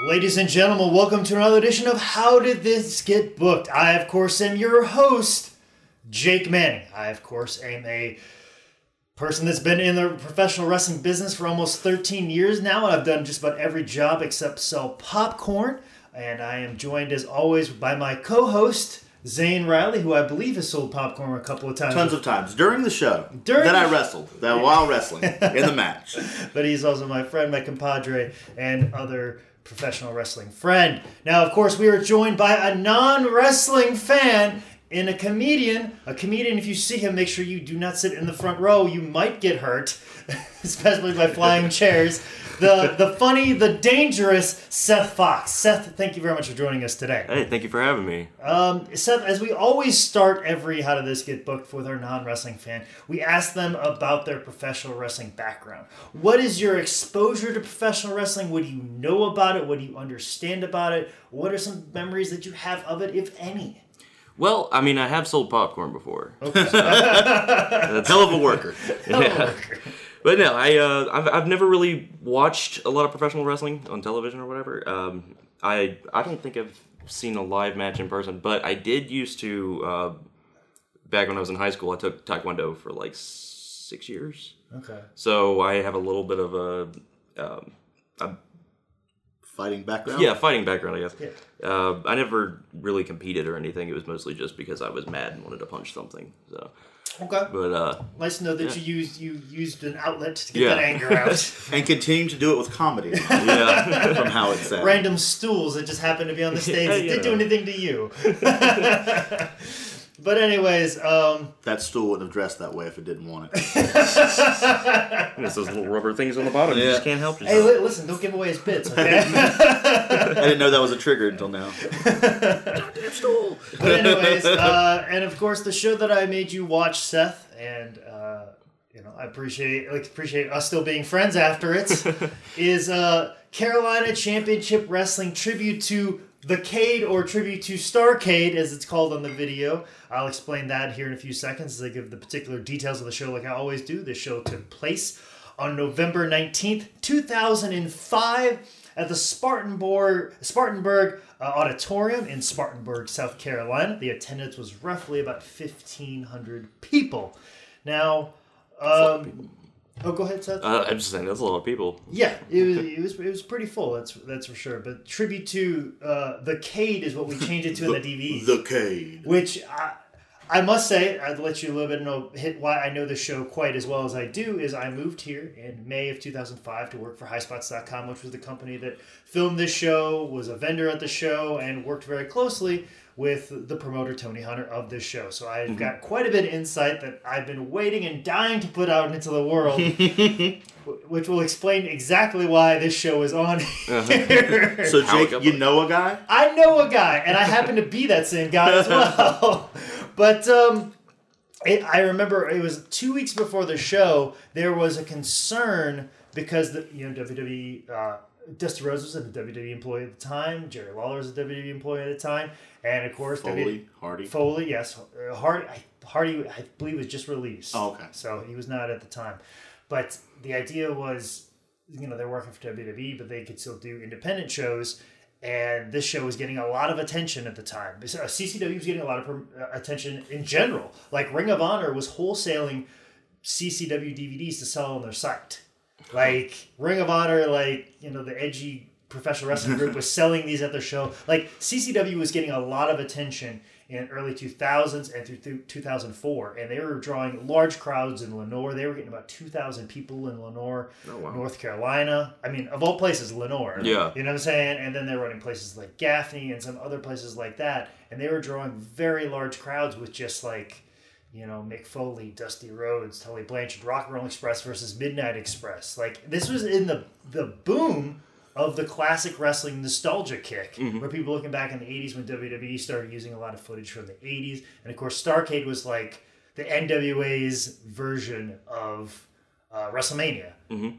Ladies and gentlemen, welcome to another edition of How Did This Get Booked? I, of course, am your host, Jake Manning. I, of course, am a person that's been in the professional wrestling business for almost 13 years now. And I've done just about every job except sell popcorn. And I am joined, as always, by my co host, Zane Riley, who I believe has sold popcorn a couple of times. Tons of times during the show During that I wrestled, that while wrestling in the match. but he's also my friend, my compadre, and other professional wrestling friend. Now, of course, we are joined by a non wrestling fan and a comedian. A comedian, if you see him, make sure you do not sit in the front row. You might get hurt, especially by flying chairs. The, the funny, the dangerous Seth Fox. Seth, thank you very much for joining us today. Hey, thank you for having me. Um, Seth, as we always start every How Did This Get Booked with our non wrestling fan, we ask them about their professional wrestling background. What is your exposure to professional wrestling? What do you know about it? What do you understand about it? What are some memories that you have of it, if any? Well, I mean, I have sold popcorn before. A hell of a worker. Yeah. But no, I uh, I've, I've never really watched a lot of professional wrestling on television or whatever. Um, I I don't think I've seen a live match in person, but I did used to. Uh, back when I was in high school, I took taekwondo for like six years, Okay. so I have a little bit of a. Um, a Fighting background. yeah, fighting background, I guess. Yeah. Uh, I never really competed or anything. It was mostly just because I was mad and wanted to punch something. So, Okay. but uh, Nice to know that you used you used an outlet to get Yeah. that anger out. And continue to do it with comedy yeah. from how it's said. Random stools that just happened to be on the stage Yeah, didn't do anything to you. But anyways, um, That stool wouldn't have dressed that way if it didn't want it. There's those little rubber things on the bottom. You just can't help Hey, yourself. li- listen, don't give away his bits, okay? I didn't know that was a trigger until now. but anyways, uh, and of course, the show that I made you watch, Seth, and uh, you know, I appreciate like appreciate us still being friends after it. is uh, Carolina Championship Wrestling tribute to the Cade or tribute to Starcade, as it's called on the video. I'll explain that here in a few seconds as I give the particular details of the show, like I always do. This show took place on November 19th, 2005, at the Spartanburg, Spartanburg uh, Auditorium in Spartanburg, South Carolina. The attendance was roughly about 1,500 people. Now, um, oh, go ahead, Seth. Uh, I'm just saying that's a lot of people. Yeah, it was it was it was pretty full. That's that's for sure. But tribute to uh, the Cade is what we changed it to in the DVD. The Cade. which I, I must say, I'd let you a little bit know hit why I know the show quite as well as I do. Is I moved here in May of 2005 to work for HighSpots.com, which was the company that filmed this show, was a vendor at the show, and worked very closely with the promoter Tony Hunter of this show. So I've got quite a bit of insight that I've been waiting and dying to put out into the world, which will explain exactly why this show is on here. So How it Jake, you know a guy? I know a guy, and I happen to be that same guy as well. but um, it, I remember it was two weeks before the show. There was a concern because the you know WWE. Uh, Dusty Rhodes was a WWE employee at the time. Jerry Lawler was a WWE employee at the time, and of course Foley, Hardy. Foley, yes, uh, Hardy. I, Hardy, I believe, was just released. Oh, okay. So he was not at the time, but the idea was, you know, they're working for WWE, but they could still do independent shows. And this show was getting a lot of attention at the time. So, uh, CCW was getting a lot of uh, attention in general. Like Ring of Honor was wholesaling CCW DVDs to sell on their site. Like Ring of Honor, like you know the edgy professional wrestling group was selling these at their show. Like CCW was getting a lot of attention in early 2000s and through, through 2004, and they were drawing large crowds in Lenoir. They were getting about 2,000 people in Lenoir, oh, wow. North Carolina. I mean, of all places, Lenoir. Yeah. you know what I'm saying. And then they're running places like Gaffney and some other places like that, and they were drawing very large crowds with just like you know, Mick Foley, Dusty Rhodes, Tully Blanchard, Rock and Roll Express versus Midnight Express. Like this was in the the boom of the classic wrestling nostalgia kick, where people looking back in the '80s when WWE started using a lot of footage from the '80s, and of course Starcade was like the NWA's version of uh, WrestleMania.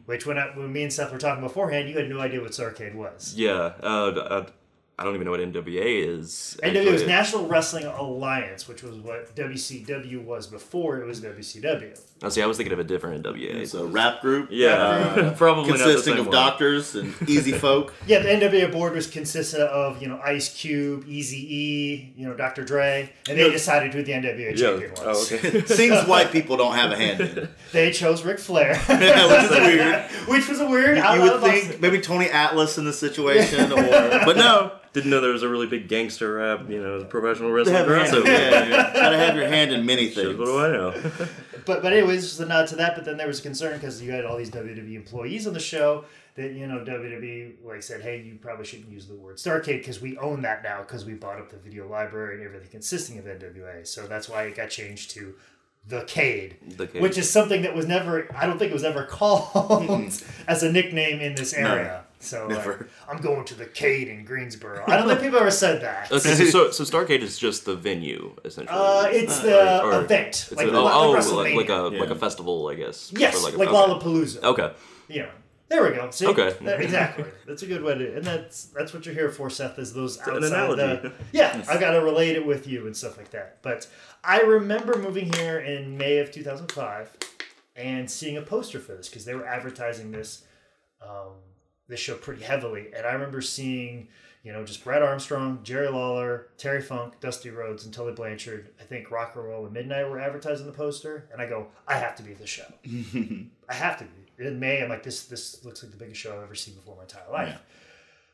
Which when I, when me and Seth were talking beforehand, you had no idea what Starcade was. Yeah, uh, uh, I don't even know what NWA is. NWA was. National Wrestling Alliance, which was what WCW was before it was WCW. Oh, see, I was thinking of a different NWA. It's a rap group. yeah, uh, probably consisting same of one. doctors and easy folk. Yeah, the NWA board was consisted of you know Ice Cube, Easy E, you know Dr. Dre, and they Yeah. decided who the NWA champion Yeah. was. Oh, okay. Things white people don't have a hand in. It. They chose Ric Flair, Yeah, which is weird. which was a weird. You, you would the box- think maybe Tony Atlas in the situation, or but no. Didn't know there was a really big gangster rap, you know, professional They wrestling have crossover. yeah, yeah. Gotta have your hand in many Shows, things. What do I know? But but anyways, just a nod to that. But then there was a concern because you had all these WWE employees on the show that you know WWE like said, hey, you probably shouldn't use the word Starcade because we own that now because we bought up the video library and everything consisting of NWA. So that's why it got changed to the Cade, The Cade. which is something that was never. I don't think it was ever called as a nickname in this area. So like. I'm going to the Cade in Greensboro. I don't think people ever said that. Okay, so, so, so Starcade is just the venue, essentially. Uh, it's the Or- or- event, It's like, a, like oh, oh, WrestleMania. like, like a like a festival, I guess. yes, Or like, a, okay. Lollapalooza. Okay. you know. There we go. See? Okay. That- exactly. That's a good way to, and that's that's what you're here for, Seth. Is those an outside analogy. the yeah. I got to relate it with you and stuff like that. But I remember moving here in May of 2005 and seeing a poster for this because they were advertising this um, this show pretty heavily, and I remember seeing. You know, just Brad Armstrong, Jerry Lawler, Terry Funk, Dusty Rhodes, and Tully Blanchard. I think Rock and Roll and Midnight were advertising the poster, and I go, I have to be the show. I have to be. In May, I'm like, this this looks like the biggest show I've ever seen before in my entire life. Yeah.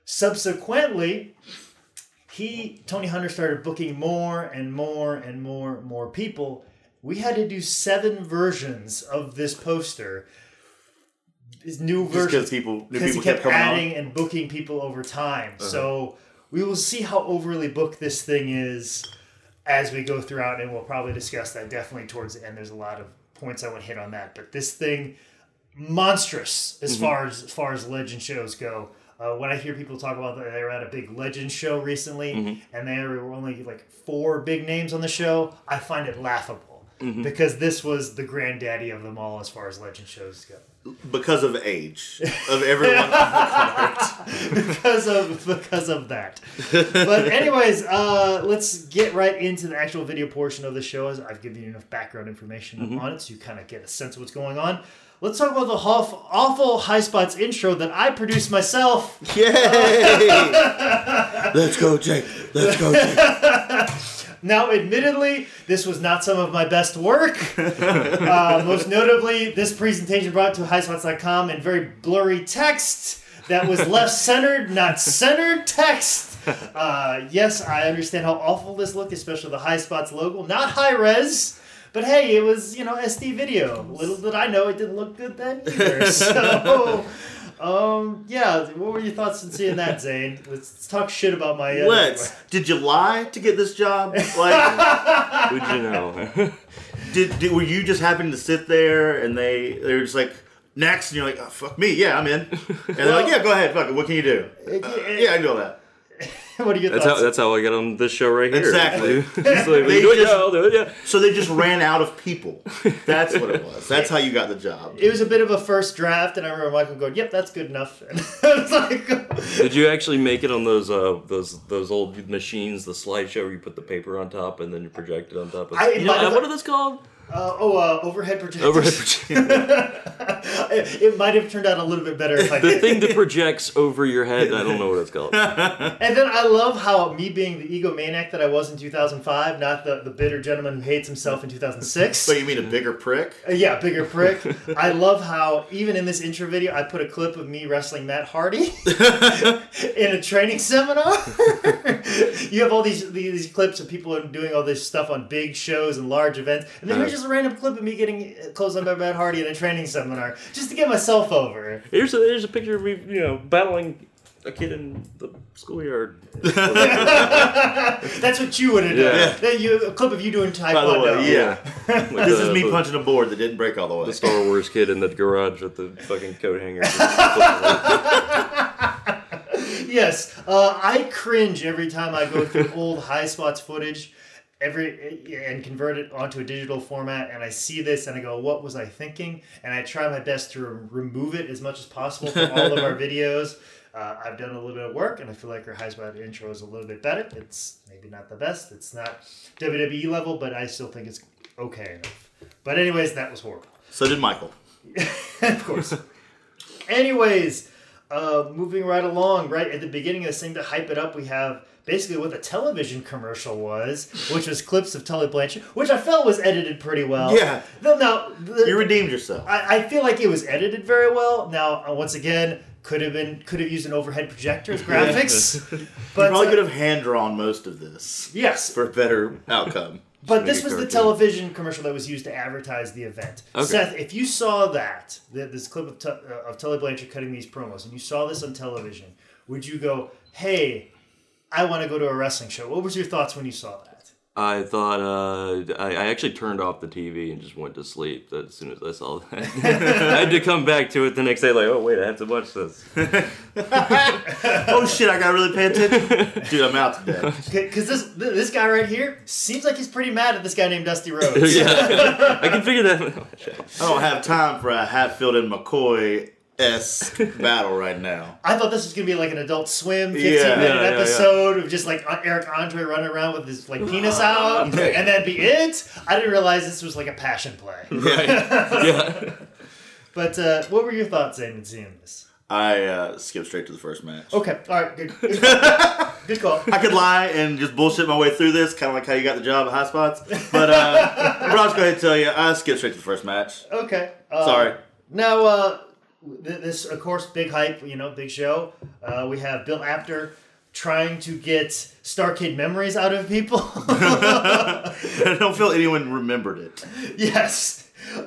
Subsequently, he Tony Hunter started booking more and more and more and more people. We had to do seven versions of this poster. New because people, new because he people kept, kept adding on. and booking people over time. Uh-huh. So we will see how overly booked this thing is as we go throughout, and we'll probably discuss that definitely towards the end. There's a lot of points I want to hit on that, but this thing monstrous as Mm-hmm. far as as far as legend shows go. Uh, when I hear people talk about that they were at a big legend show recently, Mm-hmm. and there were only like four big names on the show, I find it laughable Mm-hmm. because this was the granddaddy of them all as far as legend shows go. Because of age of everyone on the card. because of because of that. But anyways, uh, let's get right into the actual video portion of the show. As I've given you enough background information on it, so you kind of get a sense of what's going on. Let's talk about the awful, awful high spots intro that I produced myself. Yay! Let's go, Jake. Let's go, Jake. Now, admittedly, this was not some of my best work. uh, most notably, this presentation brought to highspots.com in very blurry text that was left centered, not centered text. Uh, yes, I understand how awful this looked, especially the High Spots logo. Not high res, but hey, it was, you know, SD video. Little did I know it didn't look good then either. So. Um. Yeah. What were your thoughts in seeing that, Zane? Let's, let's talk shit about my. Uh, Let's. Did you lie to get this job? Like, Who'd you know? did, did were you just happening to sit there and they they were just like next and you're like, oh, fuck me, yeah, I'm in. And they're like, yeah, go ahead, fuck it. What can you do? Uh, yeah, I can do all that. what are your that's thoughts? how that's how I get on this show right here. Exactly. Like, They you do it? just- Yeah, I'll do it. Yeah. So they just ran out of people. That's what it was. That's how you got the job. it was a bit of a first draft, and I remember Michael going, "Yep, that's good enough." And I was like, Did you actually make it on those uh those those old machines, the slideshow where you put the paper on top and then you project it on top of? I- you know, what are those called? Uh, "Oh, uh, overhead projector." Overhead project. it, it might have turned out a little bit better if I the did. thing that projects over your head. I don't know what it's called. And then I love how me being the egomaniac that I was in 2005, not the, the bitter gentleman who hates himself in 2006. But you mean a bigger prick? Uh, yeah, bigger prick. I love how even in this intro video, I put a clip of me wrestling Matt Hardy in a training seminar. you have all these these clips of people doing all this stuff on big shows and large events, and then here's just a random clip of me getting close on by Matt Hardy in a training seminar just to get myself over. Here's a here's a picture of me, you know, battling a kid in the schoolyard. That's what you would have done. Yeah. Then you a clip of you doing taekwondo. By the way, yeah. Like This the- is me the- punching a board that didn't break all the way. the Star Wars kid in the garage with the fucking coat hanger. Yes, uh, I cringe every time I go through old high spots footage, every and convert it onto a digital format, and I see this and I go, "What was I thinking?" And I try my best to re- remove it as much as possible from all of our videos. Uh, I've done a little bit of work, and I feel like her Highspot intro is a little bit better. It's maybe not the best. It's not WWE level, but I still think it's okay enough. But anyways, that was horrible. So did Michael. of course. anyways, uh, moving right along, right at the beginning of this thing to hype it up, we have basically what the television commercial was, which was clips of Tully Blanchard, which I felt was edited pretty well. Yeah. No, now, the- You redeemed yourself. I, I feel like it was edited very well. Now, uh, once again, could have been could have used an overhead projector as graphics, you but probably uh, could have hand drawn most of this yes. for a better outcome. But this it was the television commercial that was used to advertise the event. Okay. Seth, if you saw that, this clip of, Tu- uh, of Tully Blanchard cutting these promos, and you saw this on television, would you go, "Hey, I want to go to a wrestling show"? What was your thoughts when you saw that? I thought uh, I, I actually turned off the TV and just went to sleep as soon as I saw that. I had to come back to it the next day, like, oh wait, I have to watch this. oh shit! I gotta really pay attention, dude. I'm out today. Because this this guy right here seems like he's pretty mad at this guy named Dusty Rhodes. yeah, I can figure that. out. I don't have time for a Hatfield and McCoy esque battle right now. I thought this was gonna be like an Adult Swim 15 Yeah. minute Yeah, yeah, yeah. episode of just like uh, Eric Andre running around with his like penis out, and that'd be it. I didn't realize this was like a passion play. right? Yeah. But uh, what were your thoughts, Zane, in seeing this? I uh, skipped straight to the first match. Okay, all right, good, good call. Good call. I could lie and just bullshit my way through this, kind of like how you got the job at High Spots. But uh, but I'll just go ahead and tell you, I skipped straight to the first match. Okay. Uh, Sorry. Now, uh, th- this, of course, big hype, you know, big show. Uh, we have Bill Apter trying to get Starcade memories out of people. I don't feel anyone remembered it. yes.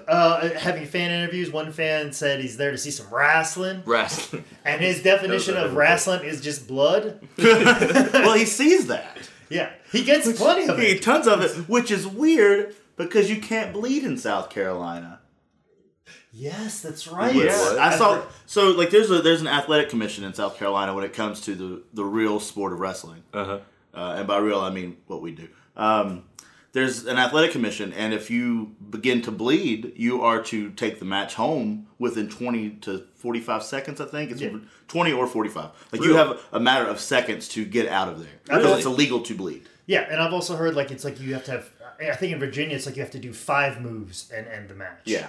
Uh, having fan interviews, one fan said he's there to see some wrestling, Wrestling. and his definition of wrestling is just blood. Well, he sees that. Yeah, he gets plenty of He it. tons of it, which is weird because you can't bleed in South Carolina. Yes, that's right. Yeah. I saw so like there's a there's an athletic commission in South Carolina when it comes to the the real sport of wrestling. Uh-huh. uh, and by real I mean what we do. Um, there's an athletic commission, and if you begin to bleed, you are to take the match home within 20 to 45 seconds. I think it's Yeah. 20 or 45. Like Really? you have a matter of seconds to get out of there because Really? it's illegal to bleed. Yeah, and I've also heard like it's like you have to have. I think in Virginia it's like you have to do five moves and end the match. Yeah.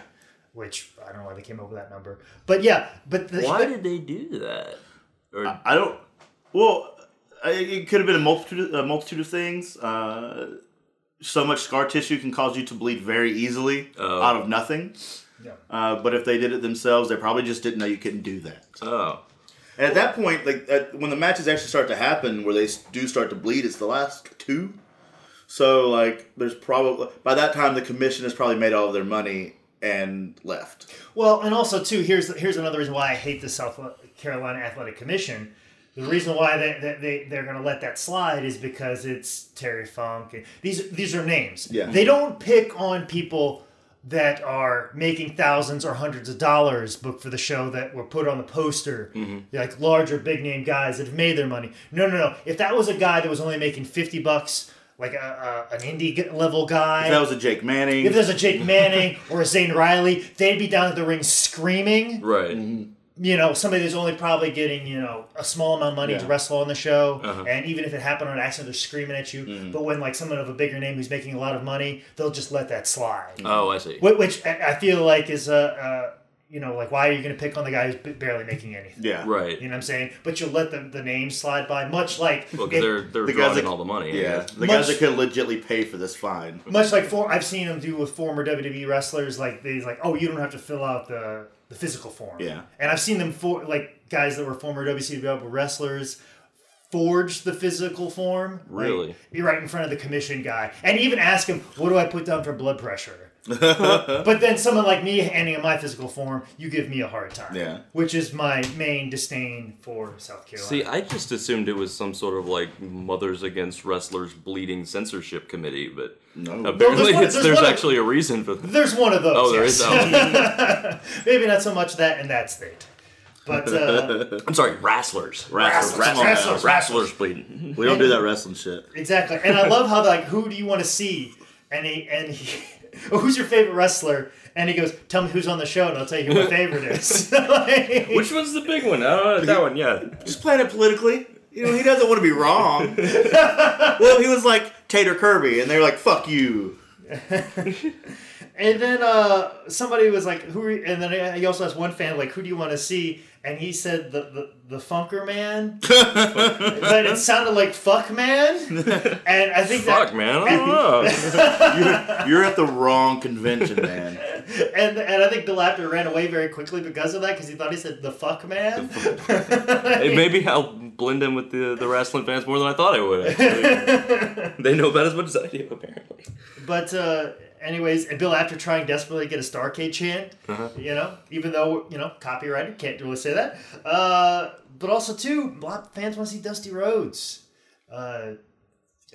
Which I don't know why they came up with that number, but yeah, but the, Why did they do that? Or I don't. Well, I- it could have been a multitude, a multitude of things. Uh, so much scar tissue can cause you to bleed very easily Oh. out of nothing. Yeah. Uh, but if they did it themselves, they probably just didn't know you couldn't do that. oh, And at that point, like at, when the matches actually start to happen, where they do start to bleed, it's the last two. So like, there's probably by that time the commission has probably made all of their money and left. Well, and also too, here's here's another reason why I hate the South Carolina Athletic Commission. The reason why they, they, they they're going to let that slide is because it's Terry Funk. And these these are names. Yeah. They don't pick on people that are making thousands or hundreds of dollars booked for the show that were put on the poster. Mm-hmm. Like larger big name guys that have made their money. No, no, no. If that was a guy that was only making fifty bucks, like a, a an indie level guy, If that was a Jake Manning. if there's a Jake Manning or a Zane Riley, they'd be down at the ring screaming. right. You know, somebody that's only probably getting, you know, a small amount of money to wrestle on the show. Uh-huh. And even if it happened on accident, they're screaming at you. But when, like, someone of a bigger name who's making a lot of money, they'll just let that slide. Oh, I see. Wh- Which I I feel like is a, uh, you know, like, why are you going to pick on the guy who's barely making anything? yeah. Right. You know what I'm saying? But you'll let the, the names slide by, much like. Well, if- because they're they're The guys drawing that- all the money. I Yeah, guess. the guys that could legitly pay for this fine. much like for I've seen them do with former WWE wrestlers, like they like, oh, you don't have to fill out the the physical form. Yeah. and I've seen them for like guys that were former WCW wrestlers forge the physical form. like, Really? be right in front of the commission guy, and even ask him, "What do I put down for blood pressure?" but then someone like me handing him my physical form, you give me a hard time. Yeah. which is my main disdain for South Carolina. See, I just assumed it was some sort of like Mothers Against Wrestlers bleeding censorship committee, but No. apparently one- it's, there's there's one of- actually a reason for that. There's one of those. Oh, there yes. is. Oh. Maybe not so much that in that state, but. Uh, I'm sorry, wrestlers. Wrestlers. Wrestlers, Come on now. wrestlers. Wrestlers bleeding. We don't do that wrestling shit. Exactly, and I love how like who do you want to see, and he and he, who's your favorite wrestler, And he goes, "Tell me who's on the show, and I'll tell you who my favorite is." Like- Which one's the big one? I don't know. That one, yeah. Just playing it politically. You know, he doesn't want to be wrong. well, he was like Tater Kirby, and they're like, "Fuck you." And then uh, somebody was like, "Who?" Are you? And then he also has one fan like, "Who do you want to see?" And he said the the, the Funker Man, but it sounded like Fuck Man. And I think Fuck, that, man. I don't know. You're, you're at the wrong convention, man. and and I think Bill Apter ran away very quickly because of that because he thought he said the Fuck Man. Hey, maybe I'll blend in with the, the wrestling fans more than I thought I would. Actually. they know about as much as I do, apparently. But uh, anyways, and Bill Apter trying desperately to get a Starcade chant, Uh-huh. you know, even though you know copyrighted, can't really say that. Uh, but also too, a lot of fans want to see Dusty Rhodes. Uh,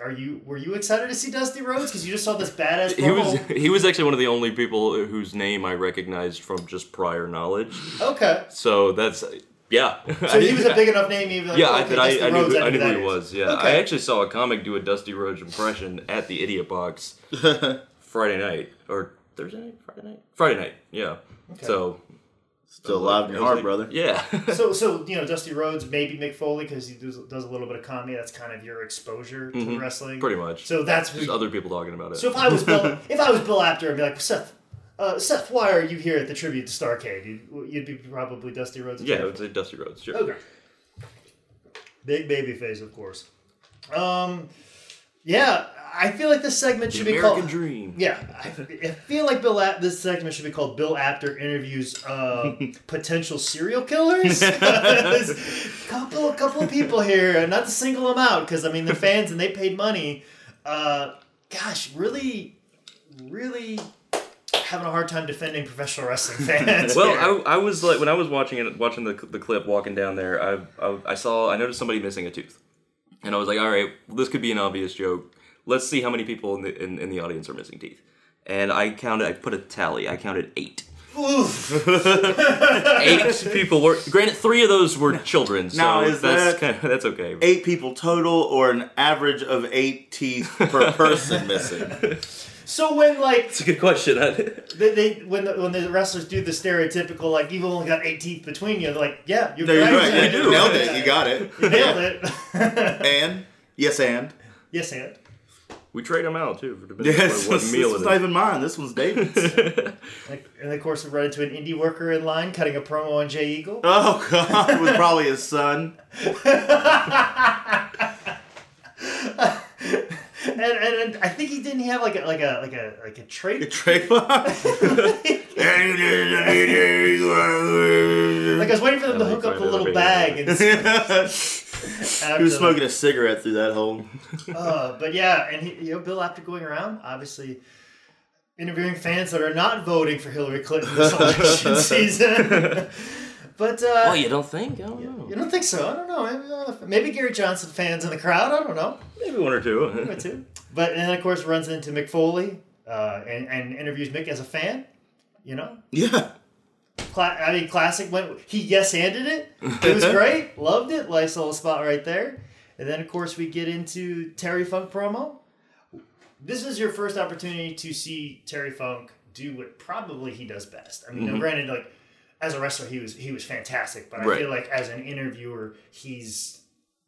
are you were you excited to see Dusty Rhodes because you just saw this badass? He was he was actually one of the only people whose name I recognized from just prior knowledge. okay. So that's yeah. So he was a big enough name, even. Like, Yeah, I, okay, that I, Dusty I knew, Rhodes, who- I knew who who he was. Yeah, Okay. I actually saw a comic do a Dusty Rhodes impression at the Idiot Box Friday night or Thursday night, Friday night, Friday night. Yeah. Okay. So Still alive in your heart, like, brother. Yeah. So, so you know, Dusty Rhodes, maybe Mick Foley because he does, does a little bit of comedy. That's kind of your exposure to wrestling, Mm-hmm. Pretty much. So that's Just who, other people talking about it. So if I was Bill, if I was Bill Apter, I'd be like, Seth, uh, Seth, why are you here at the tribute to Starcade? You'd, you'd be probably Dusty Rhodes. yeah, I would say Dusty Rhodes. Sure. Okay. Big baby face, of course. Um, yeah, I feel like this segment The should be called American. Dream. Yeah, I, I feel like Bill. This segment should be called Bill Apter interviews uh, potential serial killers. couple, a couple of people here, not to single them out, because I mean they're fans and they paid money. Uh, gosh, really, really having a hard time defending professional wrestling fans. Well. I, I was like when I was watching it, watching the, the clip, walking down there, I, I I saw I noticed somebody missing a tooth, and I was like, all right, well, this could be an obvious joke. Let's see how many people in the in, in the audience are missing teeth. And I counted. I put a tally. I counted eight. Eight people were. Granted, three of those were children. So Now, is that's that- kind of, that's okay. Eight people total, or an average of eight teeth per person missing. So when like It's a good question. they, they when the, when the wrestlers do the stereotypical like you've only got eight teeth between you, they're like yeah, you're No, right. right. you You do. nailed it. You got it. You nailed it. And yes, and yes, and we trade them out too for depending yes. on what This, meal one's it not is. even mine. This one's David's. And of course we run into an indie worker in line cutting a promo on Jay Eagle. oh God, it was probably his son. And, and, and I think he didn't have like a like a like a like a A trait. trademark. Like I was waiting for them to hook up a Friday little bag and he after was the- smoking a cigarette through that hole. Uh, but yeah, and he, you know, Bill Apter going around, obviously interviewing fans that are not voting for Hillary Clinton this election season. but uh, Oh, you don't think? I don't know. you don't think so? I don't know. Maybe, uh, maybe Gary Johnson fans in the crowd. I don't know. Maybe one or two. Maybe two. But and then of course runs into Mick Foley uh, and and interviews Mick as a fan. You know, Yeah. Cla- I mean, classic. went. he yes handed it, it was great. Loved it. Nice little spot right there. And then of course we get into Terry Funk promo. This is your first opportunity to see Terry Funk do what probably he does best. I mean, now, mm-hmm. granted, like as a wrestler, he was he was fantastic, but I Right. feel like as an interviewer, he's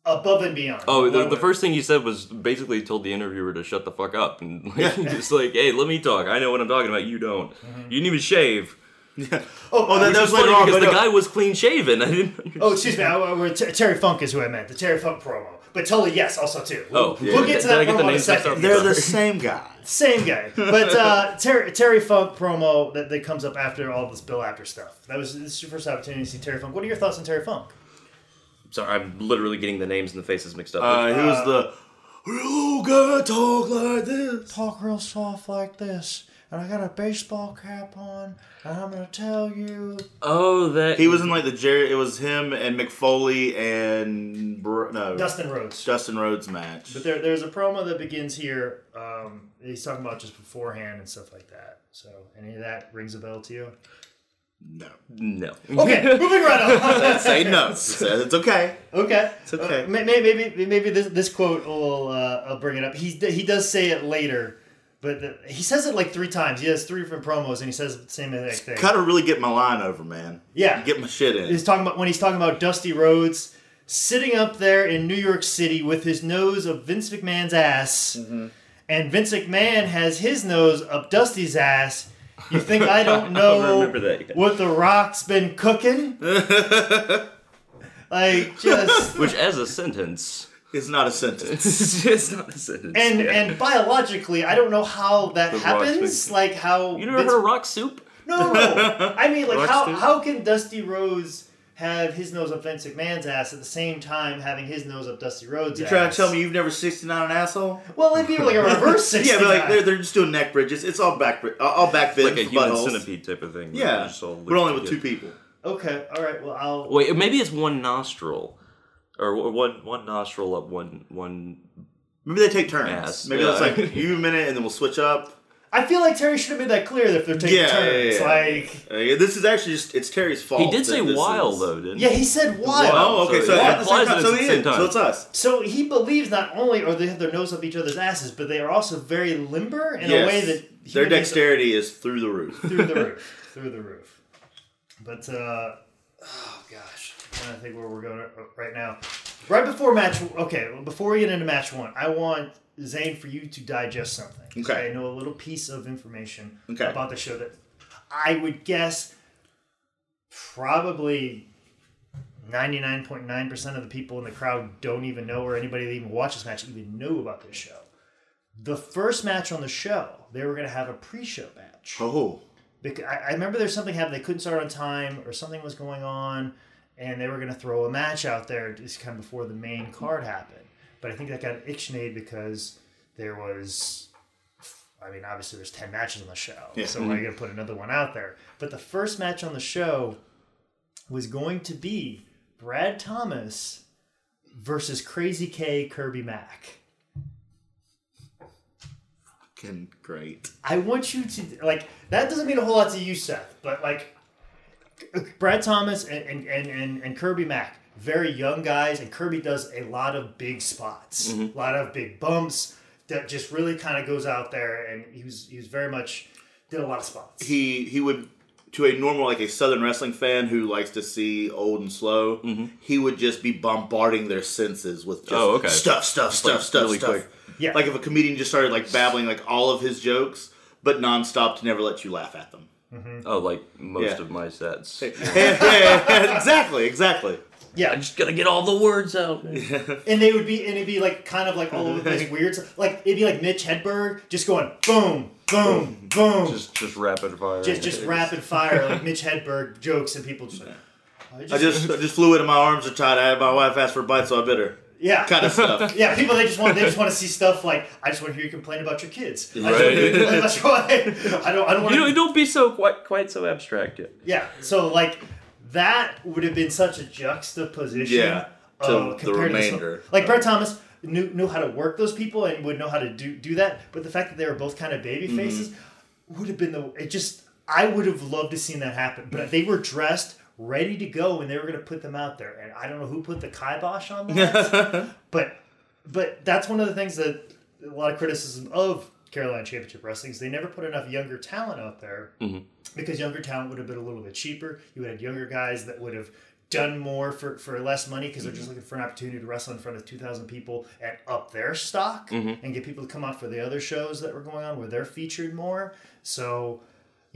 above and beyond. Oh, the, the first thing he said was basically told the interviewer to shut the fuck up and like, just like, hey, let me talk. I know what I'm talking about. You don't. Mm-hmm. You didn't even shave. Oh, Oh, that, that was was later funny on. because But the no, guy was clean shaven. I didn't. Understand. Oh, excuse me. I, I, we're- Terry Funk is who I meant. The Terry Funk promo. But totally, yes, also too. We'll, Oh, yeah. we'll get to Did I that get the in a second. they're the same guy. Same guy. But uh, Terry, Terry Funk promo that, that comes up after all this Bill Apter stuff. That was this is your first opportunity to see Terry Funk. What are your thoughts on Terry Funk? Sorry, I'm literally getting the names and the faces mixed up. Uh, he was the. You gotta talk like this. Talk real soft like this, and I got a baseball cap on, and I'm gonna tell you. oh, that He was in like the Jerry. It was him and Mick Foley and Br- no Dustin Rhodes. Justin Rhodes match. But there, there's a promo that begins here. Um, he's talking about just beforehand and stuff like that. So, any of that rings a bell to you? No. no. Okay, moving right on. Say no. It's it's okay. Okay, It's okay. Uh, maybe maybe maybe this this quote will uh, I'll bring it up. He he does say it later, But the, he says it like three times. He has three different promos, and he says the same exact thing. Kind of really get my line over, man. Yeah. Get my shit in. He's talking about when he's talking about Dusty Rhodes sitting up there in New York City with his nose up Vince McMahon's ass, Mm-hmm. and Vince McMahon has his nose up Dusty's ass. You think I don't know remember that what The Rock's been cooking? like just Which, as a sentence, It's not a sentence. it's not a sentence. and yeah. and biologically, I don't know how that The happens. Like how you never Vince- heard of rock soup? No, no. I mean, like Rock how stew? how can Dusty Rhodes have his nose up Vince McMahon's ass at the same time having his nose up Dusty Rhodes' You ass? trying to tell me you've never 69 an asshole? Well, it'd be like a reverse sixty. Yeah, but like they're, they're just doing neck bridges. It's all back, bri- uh, all back bends, Like a human buttholes. centipede type of thing. Yeah, Just all but only with two people. okay, all right. Well, I'll. Wait, maybe it's one nostril, or one one nostril up one one. Maybe they take turns. Ass. Maybe Yeah. it's like you a minute and then we'll switch up. I feel like Terry should have made that clear that if they're taking Yeah, yeah, turns. yeah. Like, Uh, yeah, this is actually just it's Terry's fault. He did say that this while is- though, didn't he? yeah, he? he said wild. Oh, okay. So So, it at the same time, so it's he same is. So it's us. So he believes not only are they have their nose up each other's asses, but they are also very limber in Yes. a way that Their dexterity is through the roof. through the roof, through the roof. But uh, oh gosh, I'm trying to think where we're going uh, right now. Right before match, okay, before we get into match one, I want Zane for you to digest something. Okay. I know a little piece of information Okay. about the show that I would guess probably. 99.9% of the people in the crowd don't even know, or anybody that even watches match even knew about this show. The first match on the show, they were going to have a pre show match. Oh, Because I, I remember there's something happened. They couldn't start on time, or something was going on, and they were going to throw a match out there just kind of before the main card happened. But I think that got ixnayed because there was, I mean, obviously there's ten matches on the show, Yeah. so mm-hmm. why are you going to put another one out there? But the first match on the show was going to be Brad Thomas versus Crazy K Kirby Mack. fucking great. I want you to like that doesn't mean a whole lot to you, Seth, but like Brad Thomas and and, and, and, and Kirby Mack, very young guys, and Kirby does a lot of big spots, mm-hmm. a lot of big bumps that just really kind of goes out there, and he was he was very much did a lot of spots. He he would to a normal like a southern wrestling fan who likes to see old and slow. Mm-hmm. He would just be bombarding their senses with just Oh, okay. stuff, stuff, stuff, like, stuff, really stuff. quick. Yeah. Like if a comedian just started like babbling like all of his jokes, but nonstop to never let you laugh at them. Mm-hmm. Oh, like most Yeah. of my sets. exactly, exactly. yeah, I just gonna get all the words out. and they would be and it'd be like kind of like all over this weird like it'd be like Mitch Hedberg just going boom, boom, boom, Just just rapid fire. just just rapid fire like Mitch Hedberg jokes and people just. I I just I just flew into my arms are tied. I had my wife ask for a bite, so I bit her. Yeah, Kind of stuff. Yeah, people they just want they just want to see stuff like I just want to hear you complain about your kids. I, just Right. want to hear you complain about your- I don't I don't want You to. don't be so quite quite so abstract yet. Yeah, so like that would have been such a juxtaposition. Yeah, to uh, the compared this- remainder. like Brett Thomas knew knew how to work those people and would know how to do do that, but the fact that they were both kind of baby Mm-hmm. faces would have been the it just I would have loved to seen that happen. But they were dressed. Ready to go, and they were going to put them out there, and I don't know who put the kibosh on that, but but that's one of the things that a lot of criticism of Carolina Championship Wrestling is they never put enough younger talent out there mm-hmm. because younger talent would have been a little bit cheaper. You had younger guys that would have done more for, for less money because they're just mm-hmm. looking for an opportunity to wrestle in front of 2,000 people and up their stock mm-hmm. and get people to come out for the other shows that were going on where they're featured more. So,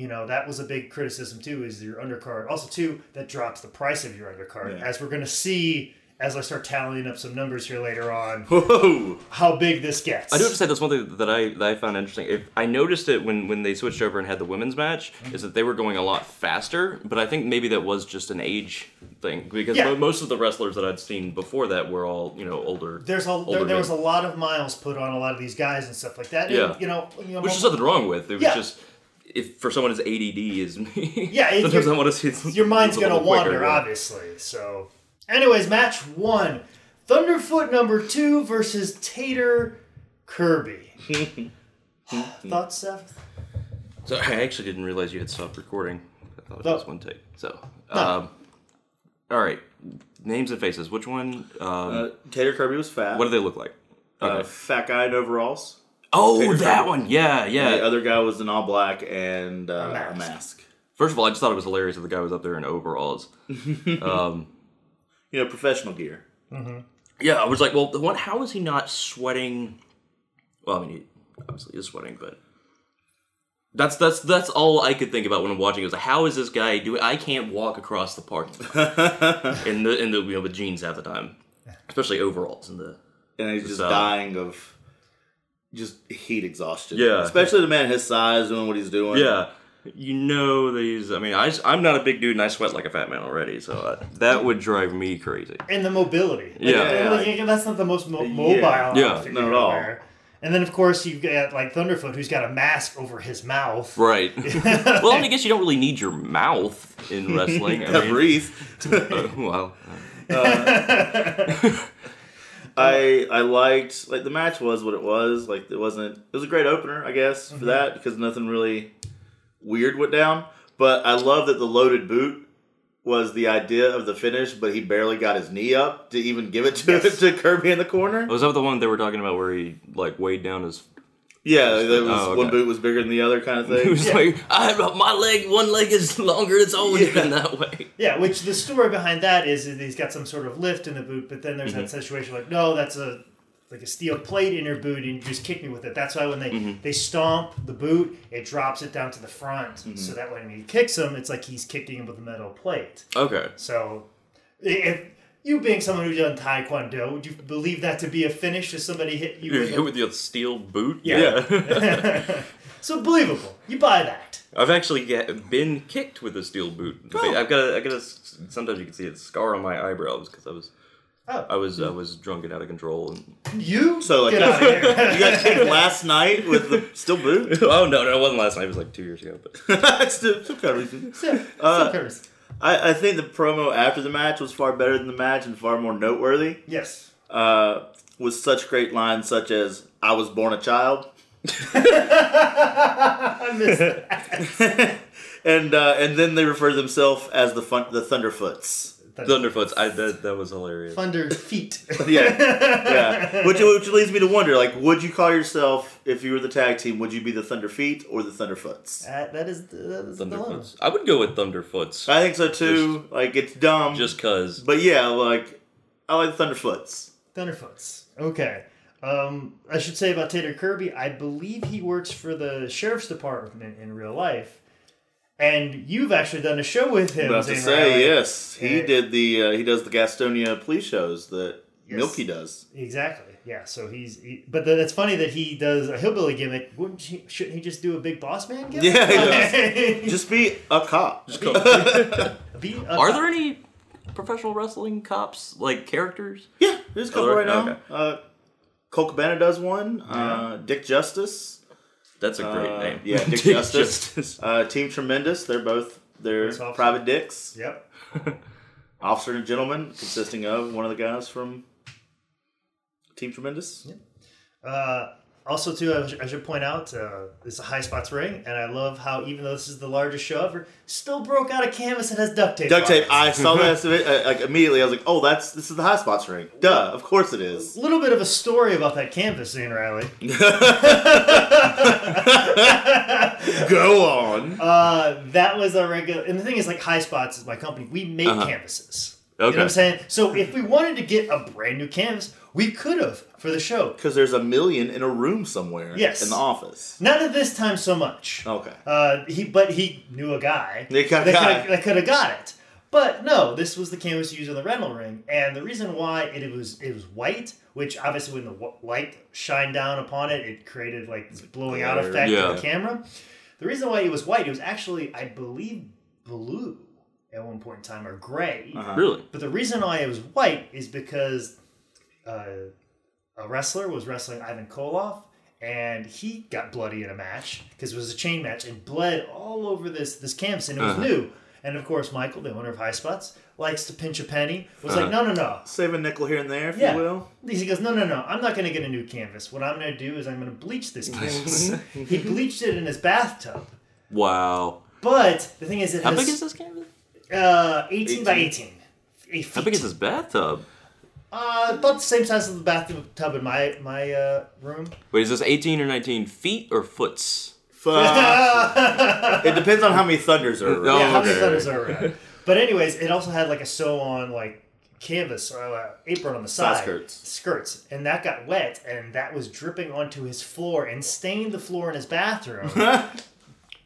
you know, that was a big criticism too is your undercard. Also, too, that drops the price of your undercard. Yeah. As we're going to see as I start tallying up some numbers here later on, Whoa. how big this gets. I do have to say that's one thing that I that I found interesting. If I noticed it when when they switched over and had the women's match, mm-hmm. is that they were going a lot faster. But I think maybe that was just an age thing because Yeah. most of the wrestlers that I'd seen before that were all you know older. There's a older there, there was a lot of miles put on a lot of these guys and stuff like that. And, Yeah. you know, you know, which is nothing wrong with. It was Yeah. just if for someone as ADD as me, Yeah, it- sometimes I want to see your mind's a gonna little quicker, wander, yeah. obviously. So, anyways, match one: Thunderfoot number two versus Tater Kirby. Thoughts, Seth? So I actually didn't realize you had stopped recording. I thought it No. was one take. So, um, all right, names and faces. Which one? Um, Uh, Tater Kirby was fat. what do they look like? Uh, fat guy in overalls. Oh, Tater that Kirby. one. Yeah, And yeah. The other guy was in all black and uh, A a, mask. mask. First of all, I just thought it was hilarious that the guy was up there in overalls. um, You know, professional gear. yeah, I was like, well, what? How is he not sweating? Well, I mean, he obviously is sweating, but that's that's that's all I could think about when I'm watching. It was like, how is this guy doing? I can't walk across the parking lot in the in the you know with jeans half the time, especially overalls in the. And he's just So- dying of just heat exhaustion. Yeah. Especially the man his size doing what he's doing. Yeah, you know these. I mean, I I'm not a big dude and I sweat like a fat man already, so uh, that would drive me crazy. and the mobility. Like, Yeah. like, like, that's not the most mo- mobile. Yeah, outfit not at all. wear. And then of course you've got like Thunderfoot, who's got a mask over his mouth. Right. well, I, mean, guess you don't really need your mouth in wrestling. I Gotta mean, breathe. uh, well, I I liked like the match was what it was. Like it wasn't. It was a great opener, I guess, Mm-hmm. for that because nothing really weird went down. But I love that the loaded boot was the idea of the finish, but he barely got his knee up to even give it to Yes. to Kirby in the corner. was that the one they were talking about where he like weighed down his? Yeah, there was Oh, okay. one boot was bigger than the other kind of He thing. was like, I my leg, one leg is longer. It's always Yeah. been that way. Yeah, which the story behind that is that he's got some sort of lift in the boot, but then there's Mm-hmm. that situation like, no, that's a like a steel plate in your boot, and you just kick me with it. That's why when they Mm-hmm. they stomp the boot, it drops it down to the front, Mm-hmm. so that when he kicks him, it's like he's kicking him with a metal plate. Okay. So, if you being someone who's done taekwondo, would you believe that to be a finish if somebody hit you? You With hit a, with the steel boot. Yeah. Yeah. so believable. You buy that. I've actually get, been kicked with a steel boot. Oh. I've got a, I got a. Sometimes you can see a scar on my eyebrows because I was. Oh. I was I was drunk and out of control. And... You So, like, get out of here. you got kicked last night with the still boot. oh no, no, it wasn't last night. It was like two years ago. But still, still covers it. Still- Uh, still curse. I, I think the promo after the match was far better than the match and far more noteworthy. Yes. Uh, with such great lines such as "I was born a child," I missed that. and uh, and then they refer to themselves as the fun, the Thunderfoots. Thunderfoots, I that, that was hilarious. Thunder feet. Yeah, yeah. Which which leads me to wonder, like, would you call yourself if you were the tag team? Would you be the Thunder Feet or the Thunderfoots? that, that is that is the dilemma. Thunderfoots. I would go with Thunderfoots I think so too. like, it's dumb, just cause. but yeah, like, I like the Thunderfoots. Thunderfoots. Okay. Um, I should say about Tater Kirby, I believe he works for the sheriff's department in real life, and you've actually done a show with him. About to say, Riley. yes, he Yeah. did the uh, he does the Gastonia police shows that Yes. Milky does. Exactly. Yeah. So he's, he, but the, it's funny that he does a hillbilly gimmick. Wouldn't he, shouldn't he just do a big boss man gimmick? Yeah, he does. Just be a cop. Be a Are cop. there any professional wrestling cops like characters? Yeah, there's a couple right now. okay. Uh, Colt Cabana does one. Uh, Dick Justice. That's a great Uh, name. yeah, Dick Justice. Uh, Team Tremendous. They're both they're private dicks. Yep. Officer and gentleman, consisting of one of the guys from Team Tremendous. Yep. Uh, also, too, I should, point out uh, it's a high spots ring, and I love how even though this is the largest show ever, still broke out a canvas that has duct tape. Duct tape. I saw that uh, like immediately. I was like, "Oh, that's this is the high spots ring." Duh, of course it is. A little bit of a story about that canvas, Zane Riley. Go on. Uh, that was a regular, and the thing is, like High Spots is my company. We make Uh-huh. canvases. You know what I'm saying? So if we wanted to get a brand new canvas, we could have for the show. Because there's a million in a room somewhere. Yes. In the office. Not at this time so much. Okay. Uh, he, but he knew a guy They got that guy. could- have got it. But no, this was the canvas used on the rental ring, and the reason why it, it was it was white, which obviously when the w- light shined down upon it, it created like this blowing out effect Yeah. of the camera. The reason why it was white, it was actually I believe blue at one point in time or gray. Uh-huh. Really? But the reason why it was white is because uh, a wrestler was wrestling Ivan Koloff, and he got bloody in a match because it was a chain match and bled all over this this canvas, and it was Uh-huh. new. And of course, Michael, the owner of High Spots, likes to pinch a penny. Was like, Uh-huh. no, no, no. Save a nickel here and there, if Yeah. you will. He goes, no, no, no. I'm not going to get a new canvas. What I'm going to do is I'm going to bleach this canvas. he bleached it in his bathtub. Wow. But the thing is, it How has big is this canvas? uh, 18, by 18. 18. Eight How big is this bathtub? Uh, about the same size as the bathtub tub in my my uh, room. Wait, is this 18 or 19 feet or foots? Fuck. it depends on how many thunders are. around. No. yeah, how many thunders are around? But anyways, it also had like a sew on like canvas or uh, apron on the Side side, skirts. skirts, and that got wet, and that was dripping onto his floor and stained the floor in his bathroom.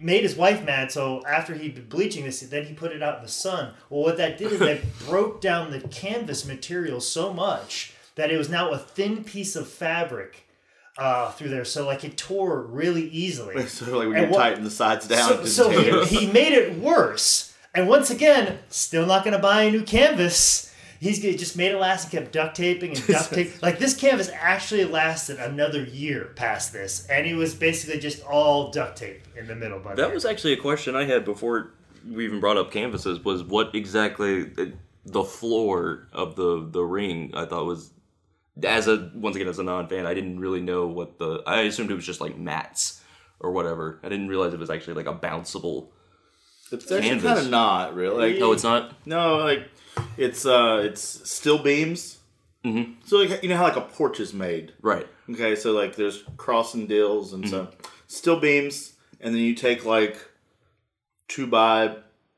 Made his wife mad, so after he'd been bleaching this, then he put it out in the sun. Well, what that did is that broke down the canvas material so much that it was now a thin piece of fabric uh, through there. So like it tore really easily. So like when And you what- tighten the sides down. So, so he, he made it worse. And once again, still not going to buy a new canvas. He's gonna, just made it last and kept duct taping and duct tape. Like this canvas actually lasted another year past this, and it was basically just all duct tape in the middle. By the That was actually a question I had before we even brought up canvases. Was what exactly uh, the floor of the the ring? I thought was as a once again as a non fan, I didn't really know what the. I assumed it was just like mats or whatever. I didn't realize it was actually like a bounceable. It's actually Canvas. kind of not really. Like, No, it's not. No, like it's uh it's steel beams. Mm-hmm. So like you know how like a porch is made. Right. Okay, so like there's crossing deals and so steel beams, and then you take like two by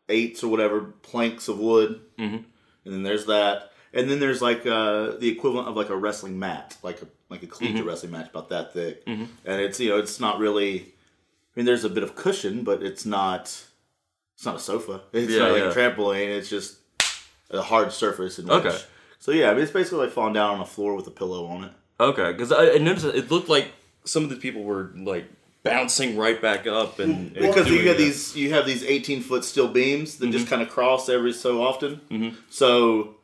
eights or whatever planks of wood, mm-hmm. and then there's that, and then there's like uh, the equivalent of like a wrestling mat, like a like a collegiate wrestling match about that thick, and it's you know it's not really. I mean, there's a bit of cushion, but it's not. It's not a sofa. It's Yeah, not like yeah. a trampoline. It's just a hard surface. In which, Okay. So yeah, I mean, it's basically like falling down on the floor with a pillow on it. Okay, because I, I noticed it looked like some of the people were like bouncing right back up and, and because you have it. these you have these 18 foot steel beams that mm-hmm. just kind of cross every so often mm-hmm. so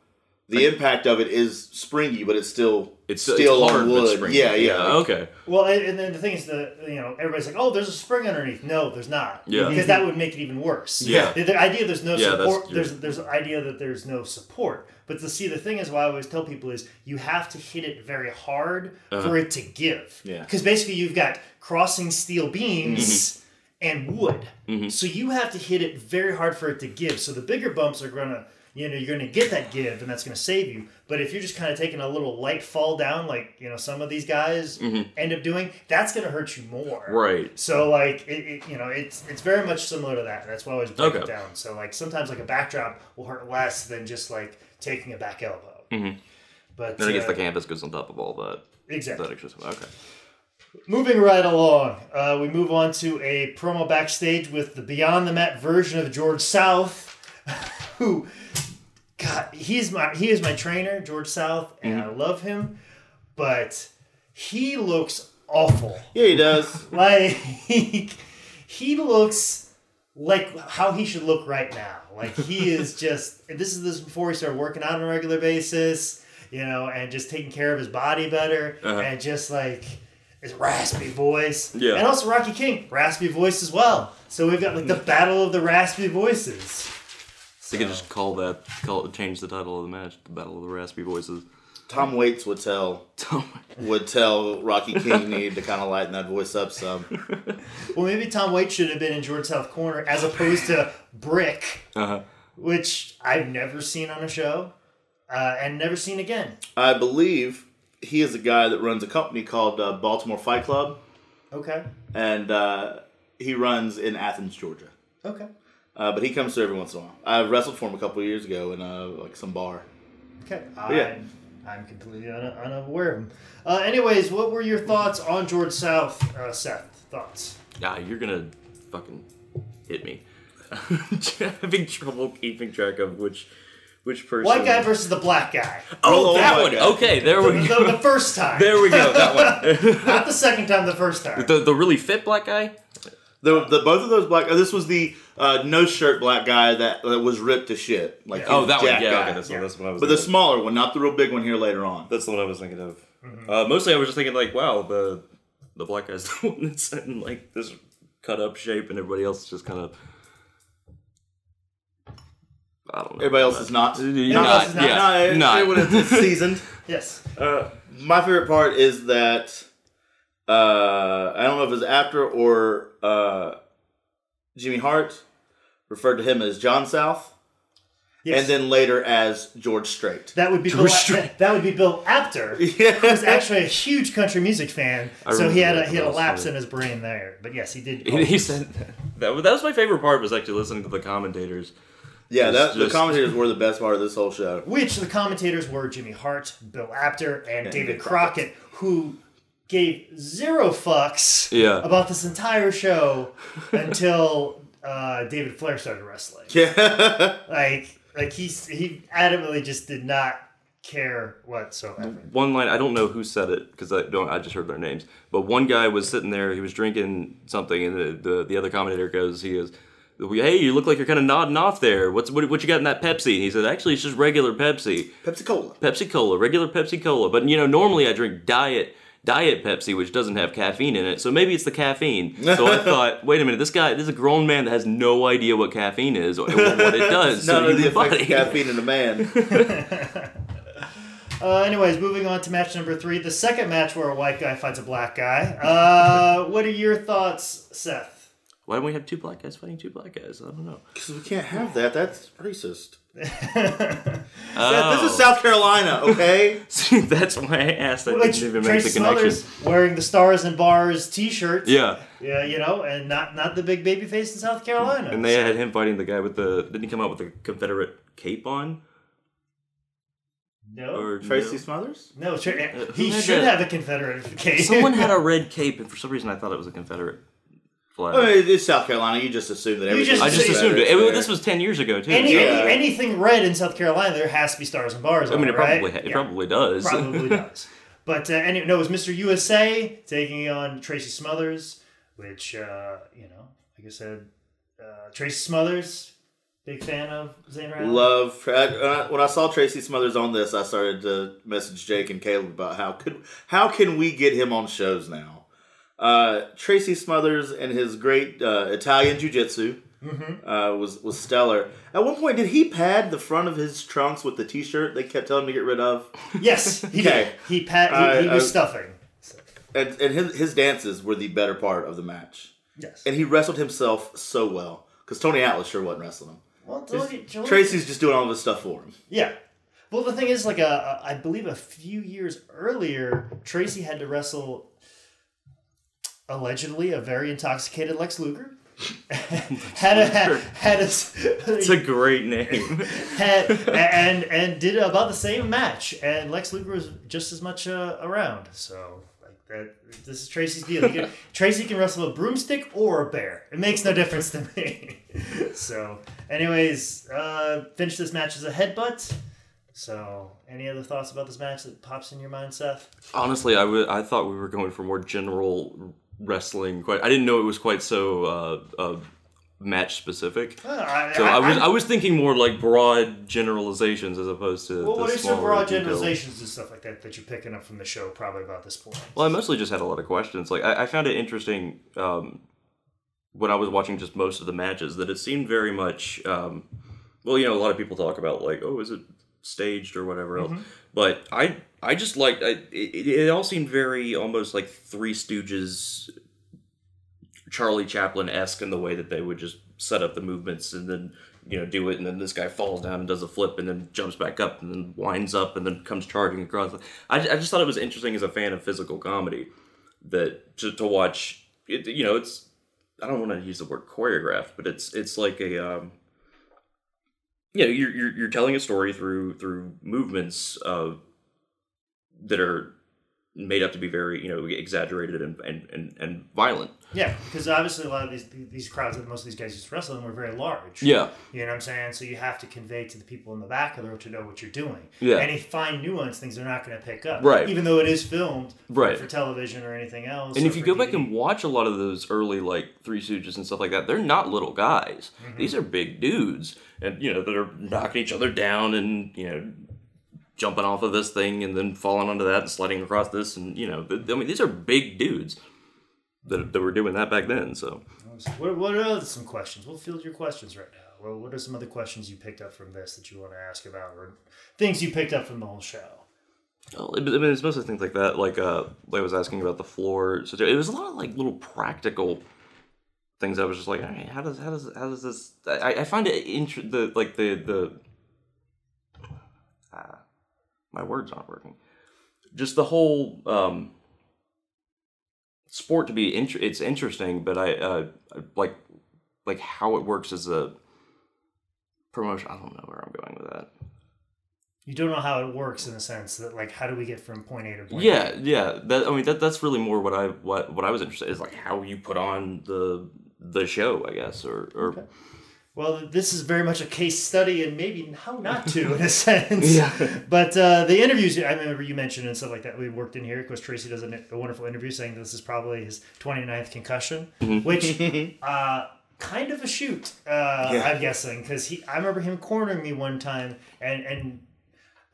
the impact of it is springy but it's still It's still it's hard, on but wood springy. yeah yeah, like- okay. Well, and and then the thing is, the you know everybody's like, oh, there's a spring underneath. No, there's not. Yeah. because mm-hmm. that would make it even worse. Yeah. the, the idea there's no Yeah, that's support. There's there's the idea that there's no support. But to see the thing is, what I always tell people is you have to hit it very hard uh-huh. for it to give. Yeah. because basically you've got crossing steel beams. Mm-hmm. And wood, mm-hmm. so you have to hit it very hard for it to give. So the bigger bumps are gonna, you know, you're gonna get that give, and that's gonna save you. But if you're just kind of taking a little light fall down, like you know some of these guys end up doing, that's gonna hurt you more. Right. So like it, it you know it's it's very much similar to that. That's why I always break it down. So like sometimes like a backdrop will hurt less than just like taking a back elbow. Mm-hmm. But Then I guess uh, the canvas goes on top of all that. exactly. That extra. Okay. Moving right along, uh, we move on to a promo backstage with the Beyond the Mat version of George South, who, God, he's my he is my trainer, George South, and I love him, but he looks awful. yeah he does Like he looks like how he should look right now. Like he is just this is this before he started working out on a regular basis, you know, and just taking care of his body better Uh-huh. and just like his raspy voice. Yeah. And also Rocky King, raspy voice as well. So we've got like the battle of the raspy voices. They could just call that, call it, change the title of the match, the Battle of the Raspy Voices. tom waits would tell would tell rocky king needed to kind of lighten that voice up some Well, maybe Tom Waits should have been in George South Corner as opposed to Brick, Uh-huh. which I've never seen on a show uh, and never seen again. i believe he is a guy that runs a company called uh, baltimore fight club Okay. and uh, he runs in athens georgia Okay. Uh, but he comes through every once in a while i wrestled for him a couple of years ago in uh, like some bar Okay. yeah. I'm, I'm completely un- unaware of him. Uh, anyways, what were your thoughts on George South, uh, Seth? Thoughts? Yeah, you're gonna fucking hit me. I'm having trouble keeping track of which which person. White guy versus the black guy. Oh, Oh, that one. God. Okay, there The, we go. the first time. There we go. That one. Not the second time, the first time. the the really fit black guy. The, the both of those black. Uh, this was the uh, no shirt black guy that, that was ripped to shit. Like Yeah. Oh, that one. Yeah, guy. okay, that's, Yeah. that's what I was. but the thinking. smaller one, not the real big one here later on. That's the one I was thinking of. Uh, mostly, I was just thinking like, wow, the the black guy's the one that's in like this cut up shape, and everybody else is just kind of. I don't know. Everybody else is not. You're else is not. yeah, No, it- not. it- when it's seasoned. yes. Uh, my favorite part is that uh, I don't know if it's after or uh, Jimmy Hart referred to him as John South, Yes. and then later as George Strait. That would be Bill, Strait. that, that would be Bill Apter, Yeah. who's actually a huge country music fan. I So he had a he had a that. That was lapse funny. in his brain there. But yes, he did. He, he said that, was- that was my favorite part was actually listening to the commentators. Yeah, It's that, the commentators were the best part of this whole show. which the commentators were Jimmy Hart, Bill Apter, and David David Crockett, who gave zero fucks Yeah. about this entire show until uh, David Flair started wrestling. Yeah. Like, like he he adamantly just did not care whatsoever. One line I don't know who said it because I don't I just heard their names. But one guy was sitting there, he was drinking something, and the the, the other commentator goes, he goes. Hey, you look like you're kind of nodding off there. What's what, what you got in that Pepsi? And he said, actually, it's just regular Pepsi. Pepsi Cola. Pepsi Cola, regular Pepsi Cola. But you know, normally I drink diet diet Pepsi, which doesn't have caffeine in it. So maybe it's the caffeine. So I thought, wait a minute, this guy, this is a grown man that has no idea what caffeine is or what it does. None so of the you effects of caffeine in a man. Uh, anyways, moving on to match number three, the second match where a white guy fights a black guy. Uh, what are your thoughts, Seth? Why don't we have two black guys fighting two black guys? I don't know. Because we can't have that. That's racist. Oh. This is oh. South Carolina, okay? See, that's why I asked. I Which didn't even make the connection. Smothers wearing the Stars and Bars T-shirt. Yeah, Yeah, you know, and not not the big baby face in South Carolina. and they had him fighting the guy with the. Didn't he come out with a Confederate cape on? no, Or Tracy no? Smothers? no, tra- uh, who he should that? have a Confederate cape. Someone had a red cape, and for some reason I thought it was a Confederate flag. I mean, it's South Carolina. You just assume that everything. just I just assumed it. there. it. This was ten years ago too. Any, so- Yeah. any anything red in South Carolina, there has to be Stars and Bars. I mean, on it right? probably it Yeah, probably does. probably does. But uh, any, no, it was Mr. USA taking on Tracy Smothers, which uh, you know, like I said, uh, Tracy Smothers, big fan of Zane Riley. Love uh, when I saw Tracy Smothers on this, I started to message Jake and Caleb about how could how can we get him on shows now. Uh, Tracy Smothers and his great uh, Italian jiu-jitsu uh, was was stellar. At one point, did he pad the front of his trunks with the T-shirt they kept telling him to get rid of? Yes, he Okay. did. He pat. He, he was I- stuffing. And, and his his dances were the better part of the match. Yes. And he wrestled himself so well because Tony Atlas sure wasn't wrestling him. well, Tracy's just doing all of his stuff for him. Yeah. Well, the thing is, like, uh, I believe a few years earlier, Tracy had to wrestle allegedly a very intoxicated Lex Luger. had a had, had a, It's a great name. had, and and did about the same match, and Lex Luger was just as much uh, around. So like that, this is Tracy's deal. Can, Tracy can wrestle a broomstick or a bear. It makes no difference to me. so, anyways, uh, finish this match as a headbutt. So, any other thoughts about this match that pops in your mind, Seth? Honestly, I would- I thought we were going for more general wrestling. Quite, I didn't know it was quite so uh, uh, match specific. Uh, I, So I, was I'm- I was thinking more like broad generalizations as opposed to. well, what are some broad details. generalizations and stuff like that that you're picking up from the show, probably about this point? Well, I mostly just had a lot of questions. Like I, I found it interesting um, when I was watching just most of the matches that it seemed very much. Um, well, you know, a lot of people talk about like, oh, is it staged or whatever else. But I, I just liked. I, it, it all seemed very almost like Three Stooges, Charlie Chaplin esque in the way that they would just set up the movements and then you know do it, and then this guy falls down and does a flip, and then jumps back up, and then winds up, and then comes charging across. I, I just thought it was interesting as a fan of physical comedy that to, to watch. It, you know, it's I don't want to use the word choreographed, but it's it's like a um, you know you're, you're you're telling a story through through movements uh, that are made up to be very you know exaggerated and and, and, and violent. Yeah, because obviously a lot of these these crowds that most of these guys used to wrestle in were very large. Yeah, You know what I'm saying? So you have to convey to the people in the back of the room to know what you're doing. Yeah. Any fine nuance things they're not going to pick up. Right. Even though it is filmed Right. for television or anything else. and if you go back and watch a lot of those early like Three Stooges and stuff like that, they're not little guys. Mm-hmm. These are big dudes, and you know that are knocking each other down and you know jumping off of this thing and then falling onto that and sliding across this, and you know, th- I mean, these are big dudes that, that were doing that back then. So What, what are some questions? We'll field your questions right now. Well, what are some other questions you picked up from this that you want to ask about or things you picked up from the whole show? Well, I mean, it's mostly things like that. Like, uh, I was asking about the floor. So it was a lot of like little practical things. I was just like, all right, how does how does how does this? I, I find it int- the like the the ah, my words aren't working. Just the whole um, sport to be int- it's interesting, but I uh, like like how it works as a promotion. I don't know where I'm going with that. You don't know how it works in the sense that like how do we get from point A to point Yeah, yeah. That I mean that that's really more what I what what I was interested in, is like how you put on the the show, I guess, or or Okay. Well, this is very much a case study and maybe how not to in a sense. Yeah. But uh, the interviews, I remember you mentioned and stuff like that. We worked in here because Tracy does a, a wonderful interview saying this is probably his 29th concussion, which uh, kind of a shoot, uh, Yeah. I'm guessing. Because he, I remember him cornering me one time and, and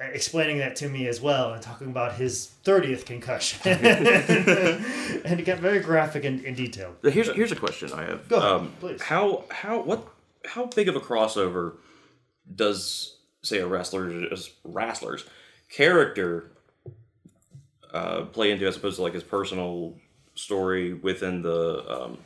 explaining that to me as well and talking about his 30th concussion. and it got very graphic and, and detailed. Here's here's a question I have. Go ahead, um, please. How how what how big of a crossover does say a wrestler's wrestler's character uh, play into as opposed to like his personal story within the um,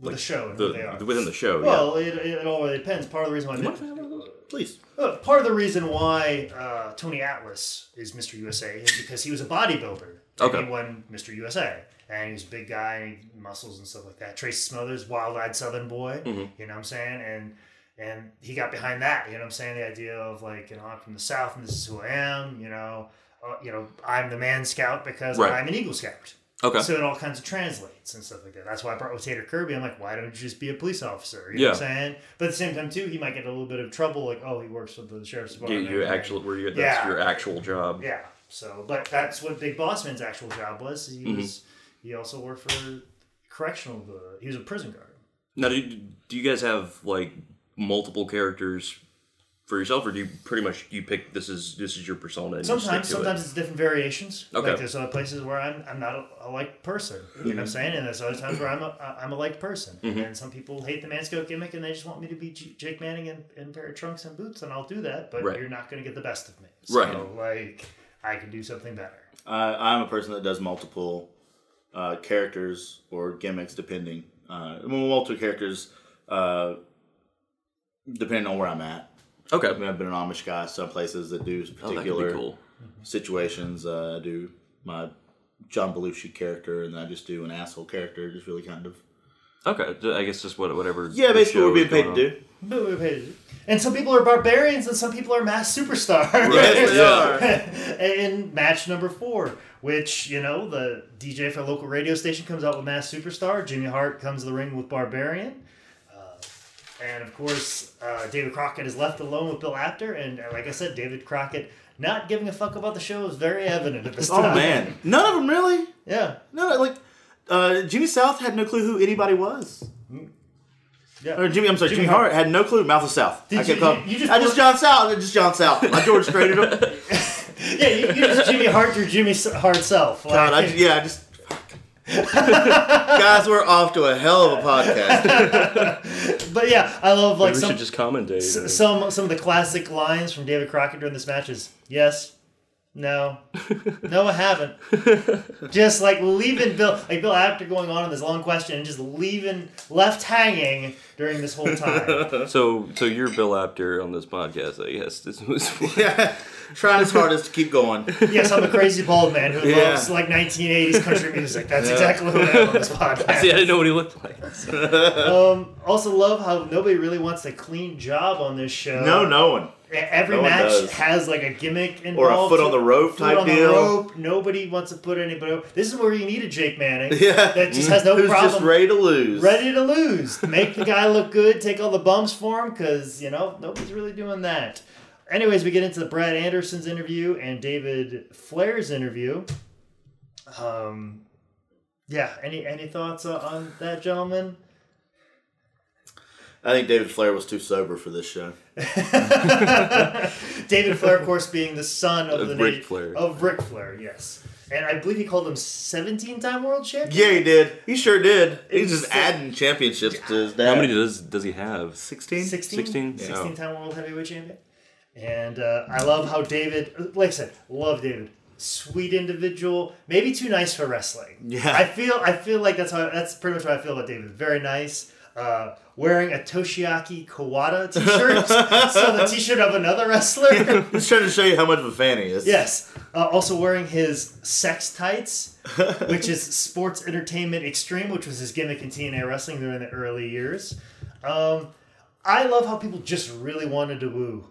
With the show and the, who they are. within the show? Well, it, it all depends. Part of the reason why Please. Uh, part of the reason why uh, Tony Atlas is Mr. USA is because he was a bodybuilder. Okay. He won Mr. USA. And he was a big guy, muscles and stuff like that. Tracy Smothers, wild eyed Southern boy. Mm-hmm. You know what I'm saying? And and he got behind that. You know what I'm saying? The idea of like, you know, I'm from the South and this is who I am. You know, uh, you know, I'm the man scout because Right. I'm an Eagle Scout. Okay. So it all kinds of translates and stuff like that. That's why I brought with Tater Kirby. I'm like, why don't you just be a police officer? You know what I'm saying? But at the same time, too, he might get a little bit of trouble. Like, oh, he works for the sheriff's department. you actually where you that's Yeah. your actual job. Yeah. So, but that's what Big Boss Man's actual job was. He Mm-hmm. was. He also worked for correctional. Uh, he was a prison guard. Now, do you, do you guys have like multiple characters for yourself, or do you pretty much you pick this is this is your persona? And you Sometimes, stick to sometimes It? it's different variations. Okay. Like there's other places where I'm, I'm not a, a liked person. You know what Mm-hmm. I'm saying? And there's other times where I'm a, I'm a liked person. And some people hate the Manscout gimmick and they just want me to be J- Jake Manning in, in a pair of trunks and boots, and I'll do that. But Right. you're not going to get the best of me. So, Right. like, I can do something better. I, I'm a person that does multiple uh, characters or gimmicks, depending. Uh, multiple characters, uh, depending on where I'm at. Okay. I mean, I've been an Amish guy. Some places that do Oh, that particular cool. situations. Uh, I do my John Belushi character, and I just do an asshole character. Just really kind of Okay, I guess just what whatever. yeah, basically what we're being paid to do. And some people are barbarians and some people are masked superstars. Yes, they are. in match number four, which, you know, the DJ for a local radio station comes out with Masked Superstar. Jimmy Hart comes to the ring with Barbarian. Uh, and of course, uh, David Crockett is left alone with Bill Apter. And uh, like I said, David Crockett not giving a fuck about the show is very evident at this Oh time. man, none of them really. Yeah. No, like uh, Jimmy South had no clue who anybody was. Yeah. Or Jimmy, I'm sorry, Jimmy Jimmy, Hart. Hart had no clue. Mouth of South. Did I you- kept calling. you- you just I just worked- John South. Just John South. My George traded him. Yeah, you, you just Jimmy Hart your Jimmy Hart self. God, I, yeah, I just. Guys, we're off to a hell of a podcast. but yeah, I love like Maybe we some should just commentate. S- some some of the classic lines from David Crockett during this match is yes, no, no, I haven't. just like leaving Bill, like Bill after going on in this long question and just leaving left hanging during this whole time. So, so you're Bill Apter on this podcast, I guess. This was yeah, trying his hardest to keep going. yes, I'm a crazy bald man who Yeah. loves like 1980s country music. That's exactly who I am on this podcast. See, I didn't know what he looked like. Um, also love how nobody really wants a clean job on this show. No, no one. Every No match has like a gimmick involved, Or a foot on the rope type on the deal. rope. Nobody wants to put anybody. This is where you need a Jake Manning. Yeah. that just has no Who's problem. just ready to lose? ready to lose. Make the guy look good. Take all the bumps for him because you know nobody's really doing that. Anyways, we get into the Brad Anderson's interview and David Flair's interview. Um, yeah. Any any thoughts on that, gentlemen? I think David Flair was too sober for this show. David Flair, of course, being the son of, Of the Ric Flair. Of Ric Flair, yes. And I believe he called him 17-time world champion. Yeah, he did. He sure did. He's just It's- adding championships to his dad. How many does does he have? 16? 16? 16? 16 time world heavyweight champion. And uh, I love how David, like I said, love David. Sweet individual, maybe too nice for wrestling. Yeah. I feel I feel like that's how that's pretty much what I feel about David. Very nice. Uh, wearing a Toshiaki Kawada t-shirt, so the t-shirt of another wrestler. Just trying to show you how much of a fan he is. yes, uh, also wearing his sex tights, which is Sports Entertainment Extreme, which was his gimmick in TNA wrestling during the early years. Um, I love how people just really wanted to woo.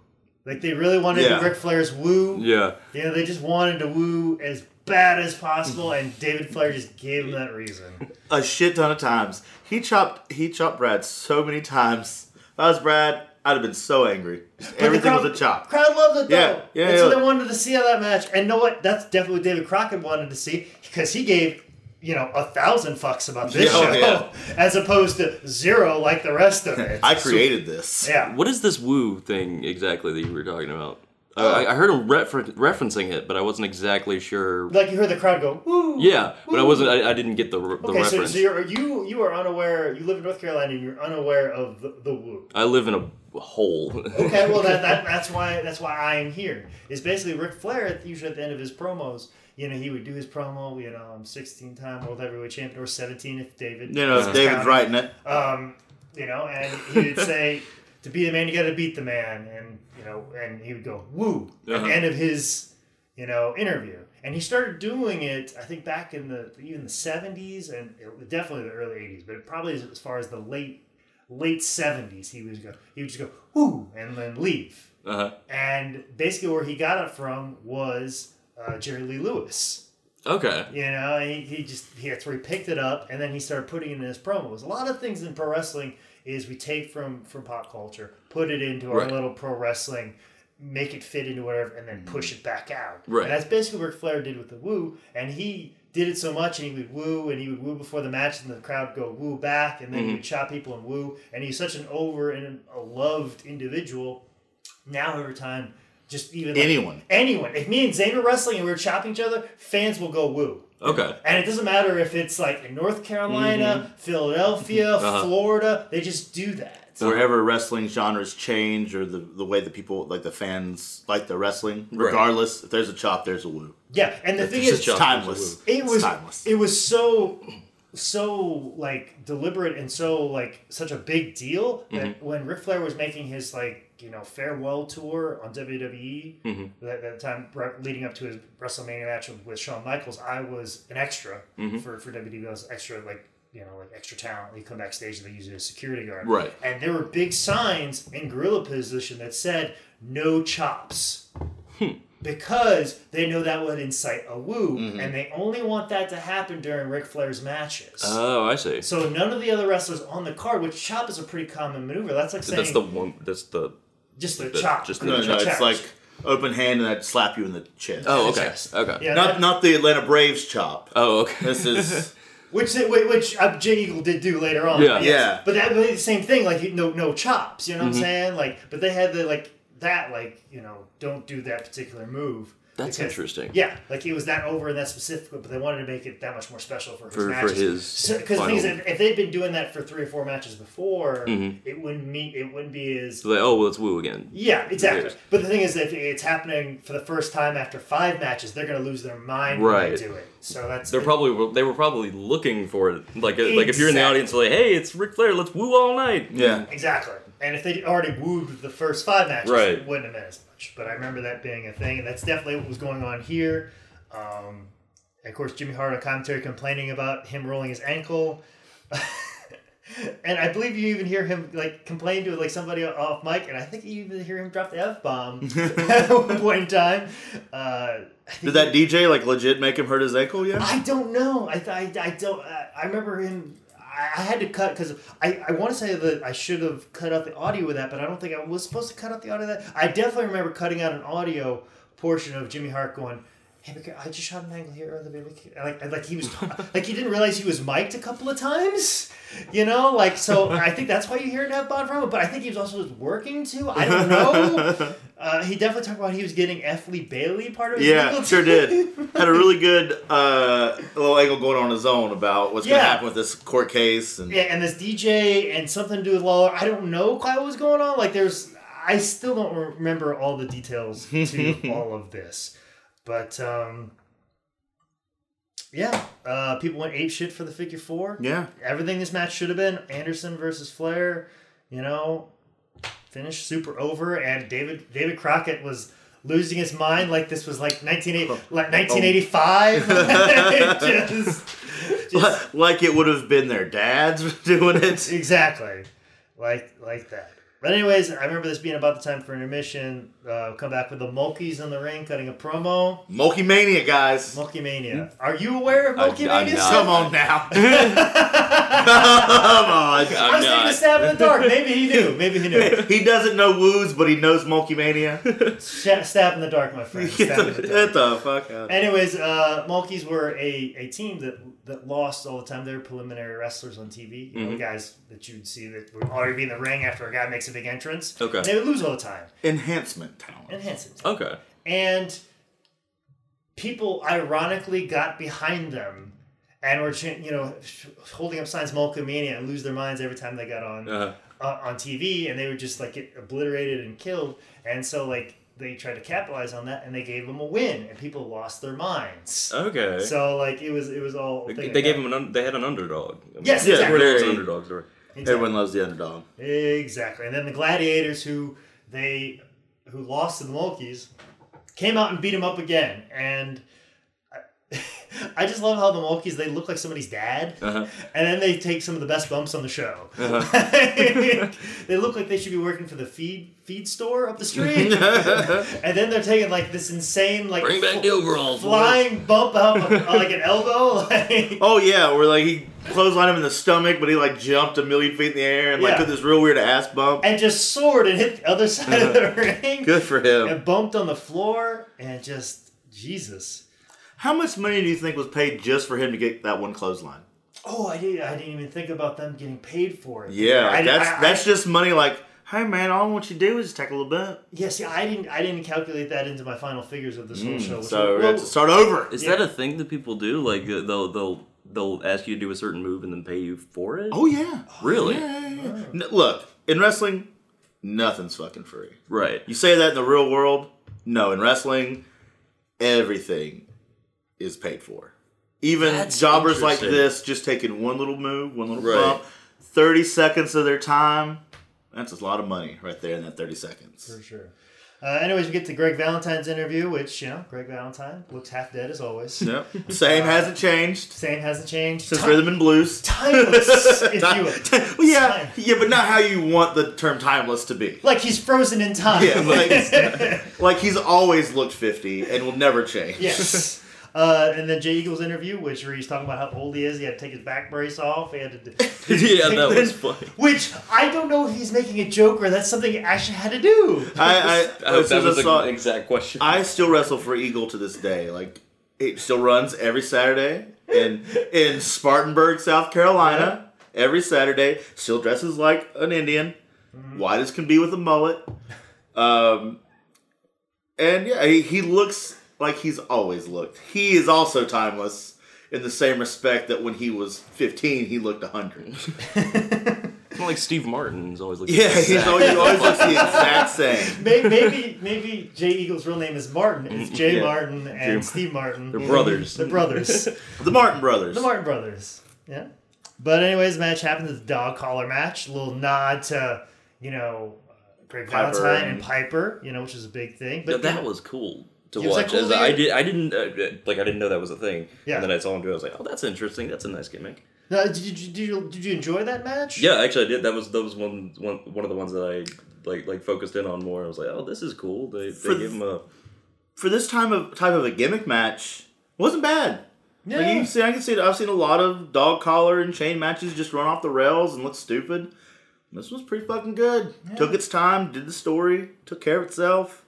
Like they really wanted Yeah. to Ric Flair's woo. Yeah. You know, they just wanted to woo as bad as possible, and David Flair just gave them that reason. a shit ton of times. He chopped he chopped Brad so many times. If I was Brad, I'd have been so angry. Everything the was a chop. Crowd loved it though. Yeah, yeah, That's what yeah. they wanted to see on that match. And know what? That's definitely what David Crockett wanted to see because he gave you know a thousand fucks about this Yeah, oh, show yeah. as opposed to zero like the rest of it. I created this. yeah. What is this woo thing exactly that you were talking about? Oh. Uh, I, I heard him refer- referencing it, but I wasn't exactly sure. Like you heard the crowd go, woo. Yeah, but I wasn't. I, I didn't get the, the Okay, so, reference. so you're you you are unaware. You live in North Carolina, and you're unaware of the, the woo. I live in a hole. Okay, well that, that that's why that's why I am here. Is basically Ric Flair at, usually at the end of his promos. You know, he would do his promo. You know, I'm 16 time world heavyweight champion, or 17 if David. You know, is if David's counting. writing it. Um, you know, and he would say, "To be the man, you got to beat the man," and you know, and he would go woo at Uh-huh. the end of his you know interview. And he started doing it, I think, back in the even the 70s and it- definitely the early 80s, but probably as far as the late late 70s, he was go he would just go woo and then leave. uh-huh. And basically, where he got it from was uh, Jerry Lee Lewis. Okay. You know, he, he just he, that's where he picked it up, and then he started putting it in his promos. A lot of things in pro wrestling is we take from from pop culture, put it into our Right. little pro wrestling, make it fit into whatever, and then push mm-hmm. it back out. Right. And that's basically what Ric Flair did with the woo, and he did it so much, and he would woo, and he would woo before the match, and the crowd would go woo back, and then he would mm-hmm. chop people and woo, and he's such an over and a loved individual. Now every time, just even like- Anyone. anyone. If me and Zane were wrestling and we were chopping each other, fans will go woo. Okay. And it doesn't matter if it's like in North Carolina, mm-hmm. Philadelphia, mm-hmm. Uh-huh. Florida, they just do that. Wherever wrestling genres change or the, the way that people like the fans like the wrestling, Right. regardless, if there's a chop, there's a woo. Yeah, and the thing is, It's timeless. it was timeless. it was so so like deliberate and so like such a big deal that mm-hmm. when Ric Flair was making his like you know farewell tour on WWE mm-hmm. that, that time leading up to his WrestleMania match with, Shawn Michaels, I was an extra mm-hmm. for for WWE. I was extra like you know like extra talent. You come backstage and they use it as security guard. Right. And there were big signs in gorilla position that said no chops hmm. because they know that would incite a woo, mm-hmm. and they only want that to happen during Ric Flair's matches. Oh, I see. so none of the other wrestlers on the card, which chop is a pretty common maneuver. That's like saying That's the one. That's the. Just the the- chop. just the No, the no, chop. it's like open hand and I'd slap you in the chest. Oh, okay. chest. Okay. Yeah, Not that- not the Atlanta Braves chop. Oh, okay. This is which they- which uh, Jay Eagle did do later on. Yeah. Yeah. But that was the same thing. Like no no chops. You know Mm-hmm. what I'm saying? Like, but they had the like that like you know don't do that particular move. That's because- interesting. Yeah, like it was that over and that specific, but they wanted to make it that much more special for his For- for matches. his because the thing final- if, if they'd been doing that for three or four matches before, Mm-hmm. it wouldn't meet. It wouldn't be as So they, oh, well, let's woo again. yeah, exactly. Yes. But the thing is, if it's happening for the first time after five matches, they're going to lose their mind when Right. they do it. So that's They're probably they were probably looking for it. Like like if you're in the audience, like, hey, it's Ric Flair, let's woo all night. yeah. exactly. And if they already wooed the first five matches, Right. it wouldn't have been as much. But I remember that being a thing, and that's definitely what was going on here. Um, and of course, Jimmy Hart on commentary complaining about him rolling his ankle. and I believe you even hear him like complain to like somebody off mic, and I think you even hear him drop the f bomb at one point in time. Uh, Did that DJ like legit make him hurt his ankle yet? I don't know. I I, I don't. I, I remember him. I, had to cut because I, I want to say that I should have cut out the audio with that, but I don't think I was supposed to cut out the audio that. I definitely remember cutting out an audio portion of Jimmy Hart going. Hey, I just shot an angle here, the baby. Like, like he was, like he didn't realize he was mic'd a couple of times, you know. Like, so I think that's why you hear F bomb from him. But I think he was also just working too. I don't know. Uh, he definitely talked about he was getting F. Lee Bailey part of his Yeah, angle, sure did. Had a really good uh, little angle going on his own about what's going to happen with this court case. And Yeah, and this DJ and something to do with Lawler. I don't know quite what was going on. Like, there's, I still don't remember all the details to all of this, but um, yeah, uh, people went ape shit for the figure four. Yeah. everything this match should have been Anderson versus Flair. You know, finished super over, and David David Crockett was losing his mind like this was like 1980, like 1985. just, just like it would have been their dads doing it. exactly like like that. But anyways, I remember this being about the time for intermission. Uh, come back with the Mulkeys in the ring, cutting a promo. Mulkey Mania, guys. Mulkey Mania. Are you aware of I- Mulkey I'm Mania? not. Come on now. Come on. I was I'm taking a stab in the dark. Maybe he knew. Maybe he knew. He doesn't know woos, but he knows Mulkey Mania. Sh- stab in the dark, my friend. Get Stab in the the, dark. get the fuck out. Anyways, uh, Mulkeys were a, a team that that lost all the time. They were preliminary wrestlers on TV. You know, Mhm. guys that you'd see that would already be in the ring after a guy makes a big entrance. Okay. They would lose all the time. Enhancement talent. Enhancement. Okay. And people ironically got behind them and were, you know, holding up signs Mulkamania and lose their minds every time they got on Uh, uh, on TV, and they would just like get obliterated and killed. And so like they tried to capitalize on that, and they gave them a win, and people lost their minds. okay. So like it was it was all. they, they gave them an un- they had an underdog. Yes, Yeah, exactly. Everyone loves very- underdogs. Right? Exactly. Everyone loves the underdog. Exactly. And then the Gladiators, who they who lost to the Mulkeys, came out and beat him up again. And I just love how the Mulkeys they look like somebody's dad, Uh-huh. and then they take some of the best bumps on the show. Uh-huh. they look like they should be working for the feed feed store up the street, and then they're taking like this insane like Bring back fl- the overalls. boys. flying bump up uh, like an elbow. Like, Oh yeah, where like he clotheslined him in the stomach, but he like jumped a million feet in the air and like Yeah. took this real weird ass bump. and just soared and hit the other side of the ring. Good for him. and bumped on the floor and just Jesus. How much money do you think was paid just for him to get that one clothesline? Oh, I didn't. I didn't even think about them getting paid for it. Yeah, I, that's I, that's I, just money. Like, hey man, all I want you to do is take a little bit. yeah. See, I didn't. I didn't calculate that into my final figures of this whole show. Mm, So we well, have to start over. Is Yeah. that a thing that people do? Like uh, they'll they'll they'll ask you to do a certain move and then pay you for it? Oh yeah, really? yeah, yeah, yeah. Look, in wrestling, nothing's fucking free. Right. You say that in the real world? No, in wrestling, everything is paid for. Even That's jobbers like this, just taking one little move, one little Right. bump, thirty seconds of their time. That's a lot of money right there in that thirty seconds. for sure. Uh, anyways, we get to Greg Valentine's interview, which you know, Greg Valentine looks half dead as always. Yep. Same hasn't changed Same hasn't changed. since Ti- Rhythm and Blues. timeless, if you will. well, yeah, Time. yeah, but not how you want the term timeless to be. Like he's frozen in time. Yeah, like, like he's always looked fifty and will never change. Yes. Uh, and then Jay Eagles interview, which where he's talking about how old he is. He had to take his back brace off. He had to. yeah, that was funny. Which I don't know if he's making a joke or that's something he actually had to do. I, I, I as that was I saw an exact question. I still wrestle for Eagle to this day. Like it still runs every Saturday in in Spartanburg, South Carolina. Every Saturday, still dresses like an Indian, white as can be with a mullet. Um, and yeah, he, he looks like he's always looked. He is also timeless in the same respect that when he was 15, he looked 100. Kind of like Steve Martin's always looking. Yeah, he's always, he always looks the exact same. Maybe, maybe maybe Jay Eagles' real name is Martin. It's Jay Yeah. Martin and Jay- Steve Martin. They're brothers. They're brothers. The Martin brothers. the Martin brothers. Yeah. But anyways, the match happens. It's a dog collar match. A little nod to you know uh, Greg Valentine and and- Piper. You know, which is a big thing. Yeah, But that you know, was cool to Yeah, was that watch. cool As I did, I didn't uh, like. I didn't know that was a thing. Yeah. And then I saw him do. it. I was like, oh, that's interesting. That's a nice gimmick. Now, did, you, did you did you enjoy that match? Yeah, actually, I did. That was that was one one one of the ones that I like like focused in on more. I was like, oh, this is cool. They For they gave him a for this time of type of a gimmick match wasn't bad. Yeah. Like you see, I can see. I've seen a lot of dog collar and chain matches just run off the rails and look stupid. This was pretty fucking good. Took its time, did the story, took care of itself.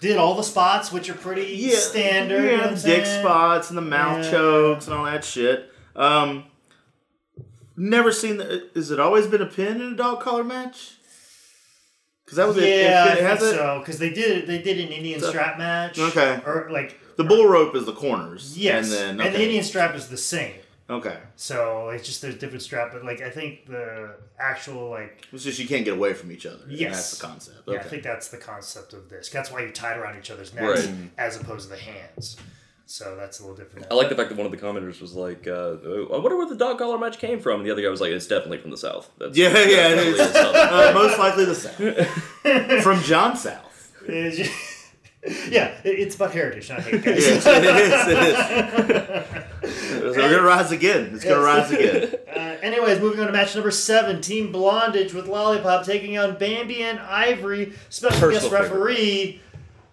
Did all the spots, which are pretty standard. you know yeah, what I'm dick saying? spots and the mouth Yeah. chokes and all that shit. Um, never seen. The, is it always been a pin in a dog collar match? Because that was it. Yeah, it, I think it. so. Because they did they did an Indian So- strap match. Okay. Or like The bull rope is the corners. yes, and then and the. Indian strap is the same. Okay. So it's just there's different strap, but like I think the actual like It's just you can't get away from each other. Yes. that's the concept. yeah, I think that's the concept of this. That's why you tie it around each other's necks Right. as opposed to the hands. So that's a little different. I like the fact that one of the commenters was like, uh, "I wonder where the dog collar match came from." And the other guy was like, "It's definitely from the south." That's Yeah, yeah, it definitely is. a Southern- Uh, most likely the South. From John South. It's just- yeah, it's about heritage, not hate, guys. Yes, it is. It is. We're gonna rise again. It's gonna rise again. Uh, anyways, moving on to match number seven, Team Blondage with Lollipop taking on Bambi and Ivory. Special Personal guest referee,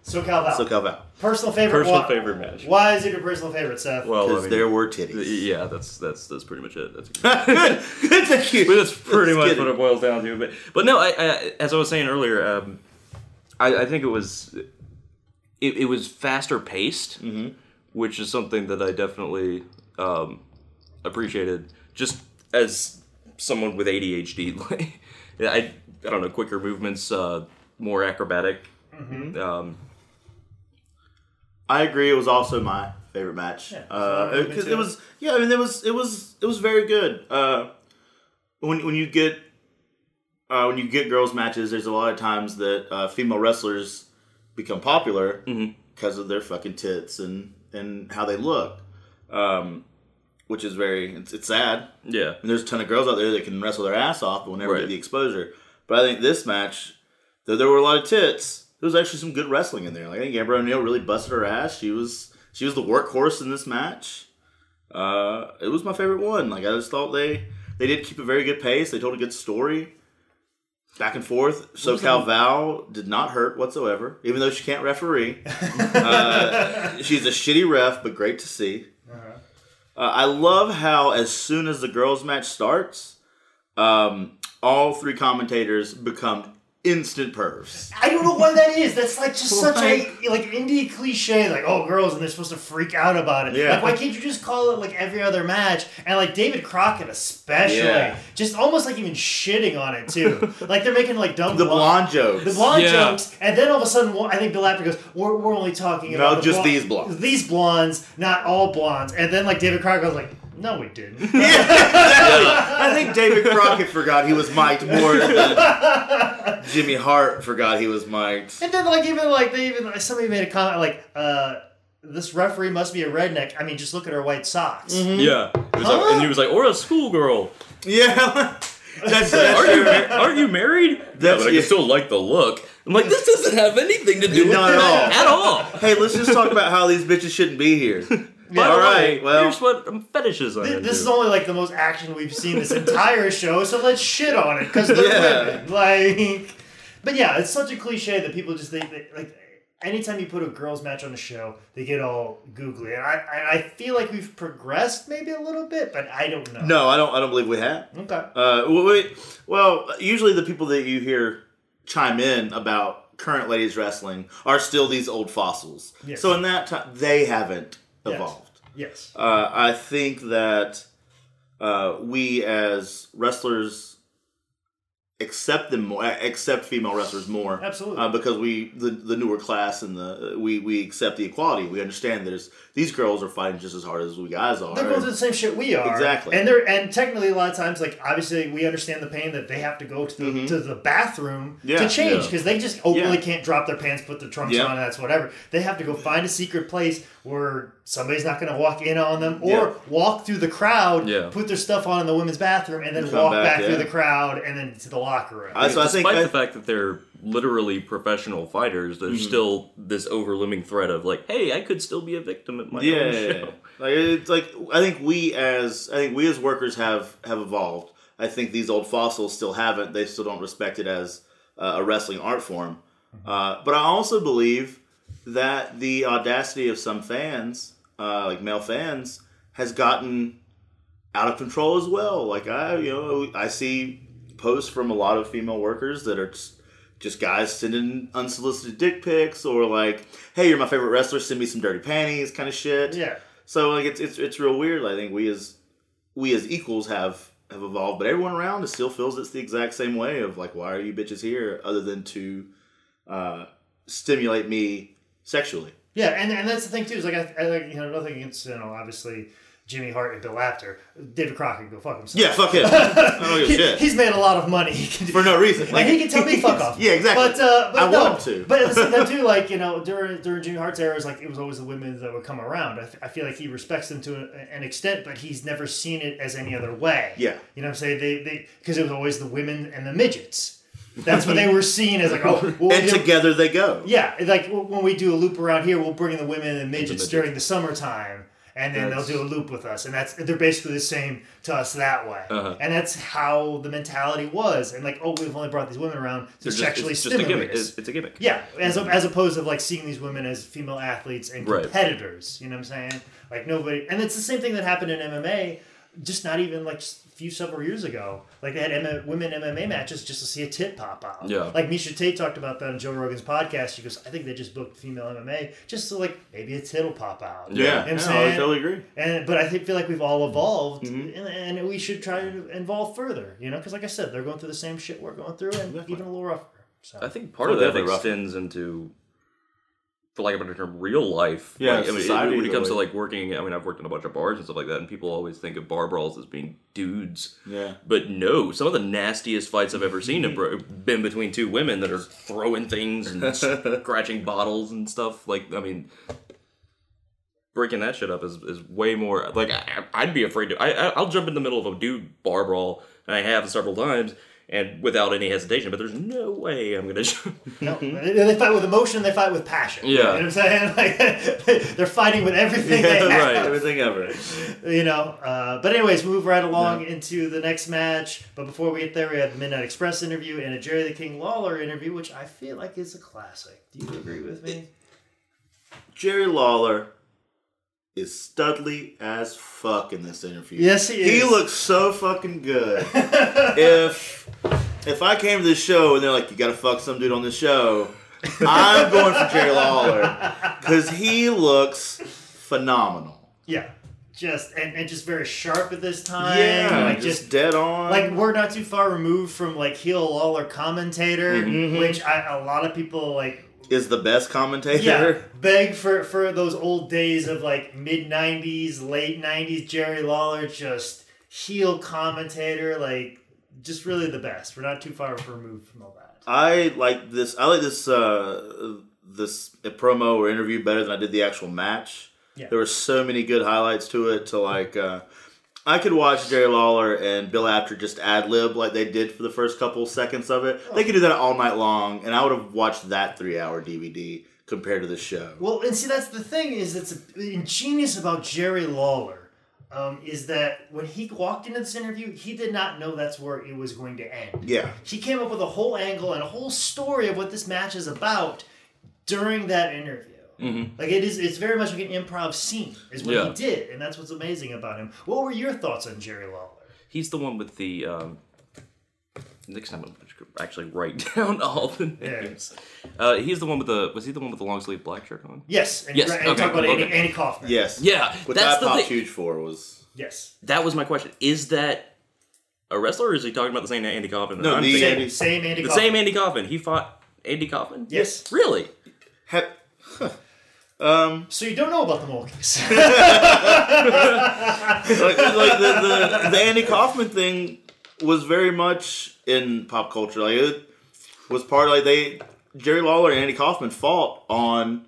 SoCal Val. So Cal Val. personal favorite. Personal why, favorite match. Why is it your personal favorite, Seth? Well, I Because mean, there were titties. yeah, that's that's that's pretty much it. That's Good. Good. Thank you. But that's pretty Let's much get what it. it boils down to. But but no, I, I as I was saying earlier, um, I, I think it was it, it was faster paced, which is something that I definitely um, appreciated. Just as someone with ADHD, like I I don't know, quicker movements, uh, more acrobatic. Um, I agree. It was also my favorite match. Yeah, Uh, so, because it was yeah. I mean, it was it was it was very good. Uh, when when you get uh, when you get girls matches, there's a lot of times that uh, female wrestlers become popular because of their fucking tits and and how they look, um, which is very it's, it's sad. yeah, And there's a ton of girls out there that can wrestle their ass off, but will never Right. get the exposure. But I think this match, though there were a lot of tits, there was actually some good wrestling in there. Like I think Amber O'Neal really busted her ass. She was she was the workhorse in this match. Uh, it was my favorite one. Like I just thought they they did keep a very good pace. They told a good story. Back and forth. SoCal Val did not hurt whatsoever, even though she can't referee. uh, she's a shitty ref, but great to see. Uh, I love how as soon as the girls' match starts, um, all three commentators become instant pervs. I don't know why that is. That's like just such a like indie cliche. Like, oh, girls, and they're supposed to freak out about it. Yeah. Like, why can't you just call it like every other match? And like David Crockett, especially, Yeah. just almost like even shitting on it too. like they're making like dumb The blonde- blonde jokes. the blonde Yeah. jokes, and then all of a sudden, I think Bill Apter goes, "We're, we're only talking No, about the just blonde- these blondes." these blondes, not all blondes." And then like David Crockett goes like, "No, we didn't." yeah, exactly. I think David Crockett forgot he was mic'd more than Jimmy Hart forgot he was mic'd. And then like even like they even somebody made a comment like, uh, "This referee must be a redneck." I mean, just look at her white socks. yeah. It was like- and he was like, "Or a schoolgirl." Yeah, that's, that's Are you true. mar- are you married? Yeah, That's- but I yeah. still like the look. I'm like, this doesn't have anything to do with Not at all. at all. Hey, let's just talk about how these bitches shouldn't be here. By All the right, way, well- here's what fetishes I'm Th- into. This is only like the most action we've seen this entire show, so let's shit on it because they're Yeah. women. Like, but yeah, it's such a cliche that people just think that like anytime you put a girls match on the show, they get all googly, and I I, I feel like we've progressed maybe a little bit, but I don't know. No, I don't. I don't believe we have. Okay. Uh, w- wait, well, usually the people that you hear chime in about current ladies wrestling are still these old fossils. Yes. So in that time, they haven't Yes. evolved. Yes. Uh, I think that uh, we as wrestlers accept them more, accept female wrestlers more. Absolutely. Uh, because we the, the newer class and the we we accept the equality. We understand there's these girls are fighting just as hard as we guys are. They're going through the same shit we are. Exactly. And they're and technically a lot of times, like obviously we understand the pain that they have to go to the to the bathroom Mm-hmm. Yeah. to change Yeah. because they just openly Yeah. can't drop their pants, put their trunks Yeah. on, that's whatever. They have to go find a secret place where somebody's not going to walk in on them or Yeah. walk through the crowd, Yeah. put their stuff on in the women's bathroom, and then Come walk back, back, yeah. through the crowd and then to the locker room. I, so I think Despite I, the fact that they're literally professional fighters, there's Mm-hmm. still this overlooming threat of like, hey, I could still be a victim at my yeah, own yeah, yeah. show. like it's like I think we as I think we as workers have have evolved. I think these old fossils still haven't. They still don't respect it as uh, a wrestling art form. Uh, but I also believe that the audacity of some fans, uh, like male fans, has gotten out of control as well. Like I, you know, I see posts from a lot of female workers that are just, just guys sending unsolicited dick pics or like, "Hey, you're my favorite wrestler. Send me some dirty panties," kind of shit. yeah. So like it's it's it's real weird. I think we as we as equals have have evolved, but everyone around us still feels it's the exact same way of like, why are you bitches here other than to uh, stimulate me sexually? Yeah, and, and that's the thing too. Is like I, I like you know nothing against you know obviously Jimmy Hart and Bill Apter. David Crockett go fuck himself. Yeah, fuck him. I don't give a He- shit. He's made a lot of money. He can do- For no reason. Like, he can tell me fuck off. Yeah, exactly. But, uh, but I no. want him to. But at the same time too, like you know, during during Jimmy Hart's era, it's like it was always the women that would come around. I feel like he respects them to a, an extent, but he's never seen it as any other way. Yeah. you know what I'm saying? They they because it was always the women and the midgets. That's what they were seen as like oh well, and together they go. yeah, like when we do a loop around here, we'll bring in the women and the midgets, midgets. during the summertime, and then That's- they'll do a loop with us, and that's they're basically the same to us that way. Uh-huh. And that's how the mentality was, and like oh, we've only brought these women around to They're just- sexually it's just a stimulate gimmick. us. It's, it's a gimmick. Yeah, as as opposed to like seeing these women as female athletes and Right. competitors. You know what I'm saying? Like nobody, and it's the same thing that happened in MMA. Just not even like s- a few several years ago. Like they had M- women MMA matches just to see a tit pop out. Yeah. Like Miesha Tate talked about that on Joe Rogan's podcast. She goes, I think they just booked female MMA just so like maybe a tit will pop out. Yeah. Yeah, You know I'm yeah, saying? I totally agree. And but I think, feel like we've all evolved, Mm-hmm. and, and we should try to evolve further. You know, because like I said, they're going through the same shit we're going through, and Definitely. even a little rougher. So I think part Oh, of that definitely rough. extends into, for lack of a better term, real life. Yeah, like, I mean, it- when it comes to like working, I mean, I've worked in a bunch of bars and stuff like that, and people always think of bar brawls as being dudes. Yeah. But no, some of the nastiest fights I've ever seen have bro- been between two women that are throwing things and scratching bottles and stuff. Like, I mean, breaking that shit up is, is way more. Like, I, I'd be afraid to. I, I- I'll jump in the middle of a dude bar brawl, and I have several times, and without any hesitation. But there's no way I'm gonna. no, they, fight with emotion. They fight with passion. Yeah. you know what I'm saying. Like they're fighting with everything have. right. Everything ever. you know. Uh, but anyways, move right along into the next match. But before we get there, we have the Midnight Express interview and a Jerry the King Lawler interview, which I feel like is a classic. Do you agree with me? Jerry Lawler is studly as fuck in this interview. Yes, he He is. He looks so fucking good. if if I came to this show and they're like, you gotta fuck some dude on this show, I'm going for Jerry Lawler because he looks phenomenal. Yeah, just and, and just very sharp at this time. Yeah, like just, just. dead on. like we're not too far removed from like heel Lawler commentator, Mm-hmm. which I, a lot of people like is the best commentator. yeah beg for for those old days of like mid 90s late 90s jerry lawler just heel commentator like just really the best we're not too far removed from all that I like this. I like this uh, this promo or interview better than I did the actual match. Yeah. There were so many good highlights to it. To like, uh, I could watch Jerry Lawler and Bill Apter just ad lib like they did for the first couple seconds of it. They could do that all night long, and I would have watched that three hour DVD compared to the show. well and see that's the thing is that's ingenious about jerry lawler um, is that when he walked into this interview he did not know that's where it was going to end Yeah, he came up with a whole angle and a whole story of what this match is about during that interview. Like it is, it's very much like an improv scene, is what Yeah. he did, and that's what's amazing about him. What were your thoughts on Jerry Lawler? He's the one with the. Um, next time I'm gonna actually write down all the Yeah. names. Uh, he's the one with the. Was he the one with the long sleeve black shirt on? Yes, and, Yes, and okay, talk about okay. Andy, Andy Kaufman. yes, Yeah, What that's that the popped huge for was Yes. That was my question. Is that a wrestler, or is he talking about the same Andy Kaufman? that No, the thinking? Same, Andy- same Andy the Kaufman. same Andy Kaufman. He fought Andy Kaufman. Yes. Really? he- um So you don't know about the mole like, like the, the the Andy Kaufman thing was very much in pop culture. Like it was part of like they Jerry Lawler and Andy Kaufman fought on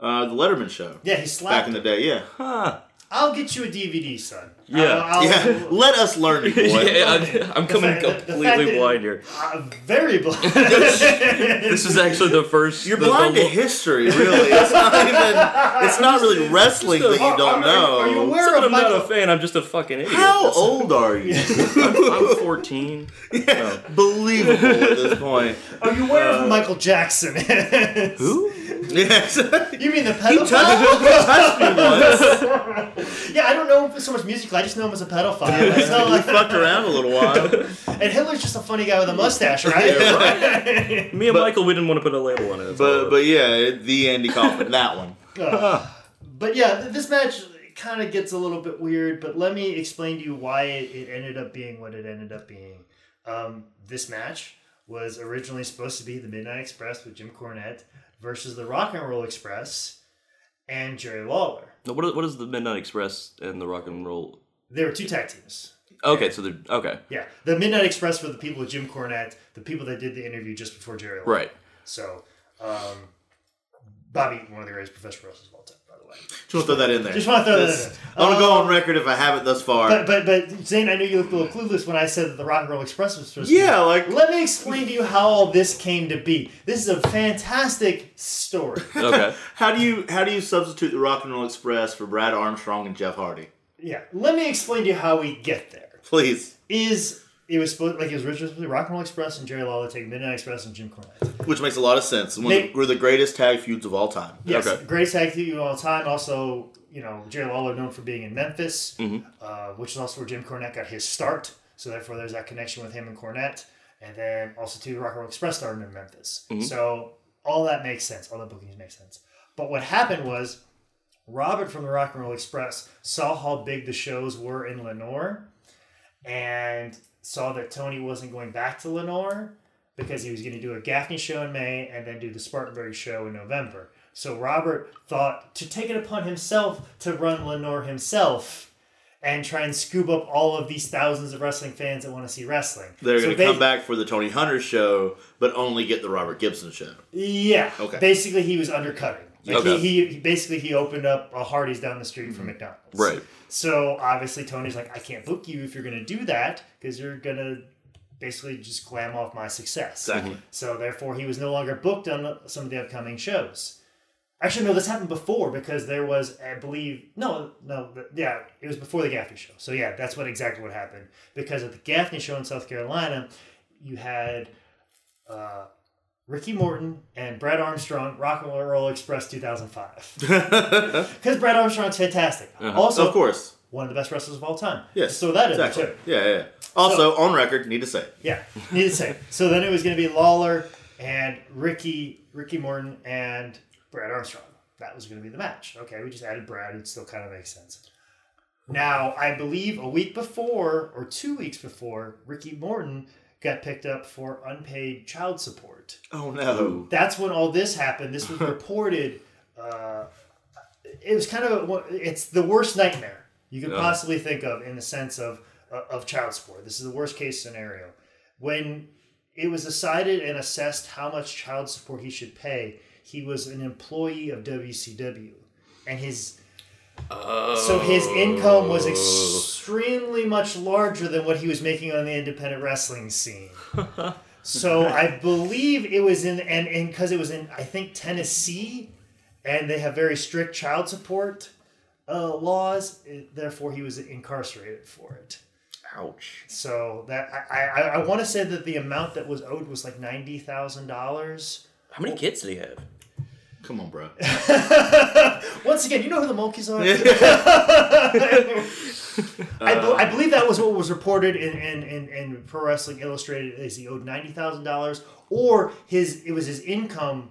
uh, the Letterman show yeah, he slapped. back in the day. Yeah, Huh. I'll get you a DVD, son. Yeah. I'll, I'll, yeah. Let us learn, you boy. yeah, I'm, I'm coming fact- the- the completely blind here. Uh, very blind. This is actually the first. You're the- blind the- to history, really. It's not even. It's not really wrestling that you don't are- are you know. aware- It's not I'm not Michael- a fan. I'm just a fucking idiot. How That's- old are you? I'm, I'm 14. No. Believable at this point. Are you aware Uh, of Michael Jackson? Who? Yes. You mean the He pedophile? he touched me once. yeah, I don't know him so much musically. I just know him as a pedophile. So, We like- fucked around a little while. and Hitler's just a funny guy with a mustache, right? Yeah, Me and But- Michael, we didn't want to put a label on it. But all. but yeah, the Andy Kaufman, that one. Uh, but yeah, this match kind of gets a little bit weird. But let me explain to you why it, it ended up being what it ended up being. Um, this match was originally supposed to be the Midnight Express with Jim Cornette versus the Rock and Roll Express and Jerry Lawler. Now, What is, what is the Midnight Express and the Rock and Roll? There were two tag teams. Okay, so they're okay, Yeah, the Midnight Express were the people with Jim Cornette, the people that did the interview just before Jerry. Lawler. right? So, um, Bobby one of the greatest professional wrestlers Just want to throw that in there. Just want to throw that in there. I want to go Um, on record if I haven't thus far. But but but Zane, I know you looked a little clueless when I said that the Rock and Roll Express was supposed Yeah, to. be. like- Let me explain to you how all this came to be. This is a fantastic story. Okay, how do you how do you substitute the Rock and Roll Express for Brad Armstrong and Jeff Hardy? yeah, let me explain to you how we get there. Please, Is it was supposed like it was originally supposed to be Rock and Roll Express and Jerry Lawler taking Midnight Express and Jim Cornette. which makes a lot of sense. One of the, we're the greatest tag feuds of all time. Yes, Okay. greatest tag team of all time. Also, you know, Jerry Lawler known for being in Memphis, Mm-hmm. uh, which is also where Jim Cornette got his start. So therefore, there's that connection with him and Cornette. And then also too, Rock and Roll Express started in Memphis. Mm-hmm. So all that makes sense. All the bookings make sense. But what happened was Robert from the Rock and Roll Express saw how big the shows were in Lenoir, and saw that Tony wasn't going back to Lenoir because he was going to do a Gaffney show in May and then do the Spartanburg show in November. So Robert thought to take it upon himself to run Lenoir himself and try and scoop up all of these thousands of wrestling fans that want to see wrestling. They're So going to ba- come back for the Tony Hunter show, but only get the Robert Gibson show. Yeah. Okay. Basically, he was undercutting. Like Okay. he, he basically he opened up a Hardee's down the street from McDonald's. Right. So obviously Tony's like, I can't book you if you're going to do that because you're going to basically just glam off my success. Exactly. So therefore, he was no longer booked on some of the upcoming shows. Actually, no, this happened before because there was, I believe, no, no, yeah, it was before the Gaffney show. So yeah, that's what exactly what happened. Because at the Gaffney show in South Carolina, you had uh, Ricky Morton and Brad Armstrong, Rock and Roll Express 2005. Because Brad Armstrong's fantastic. Uh-huh. Also, of course. one of the best wrestlers of all time. Yes. So that is exactly. too. Yeah, yeah. yeah. Also, on record, need to say. Yeah, need to say. So then it was going to be Lawler and Ricky, Ricky Morton and Brad Armstrong. That was going to be the match. Okay, we just added Brad. It still kind of makes sense. Now, I believe a week before or two weeks before, Ricky Morton got picked up for unpaid child support. Oh no. That's when all this happened. This was reported. Uh, it was kind of a, it's the worst nightmare you could Yeah. possibly think of in the sense of uh, of child support. This is the worst case scenario. When it was decided and assessed how much child support he should pay, he was an employee of WCW, and his so his income was extremely much larger than what he was making on the independent wrestling scene. So I believe it was in and and because it was in I think Tennessee, and they have very strict child support uh, laws. It, therefore, he was incarcerated for it. Ouch. So that I I, I want to say that the amount that was owed was like ninety thousand dollars. How many kids did he have? Come on, bro. Once again, you know who the monkeys are. I, be- I um, believe that was what was reported in, in, in, in Pro Wrestling Illustrated is he owed ninety thousand dollars, or his it was his income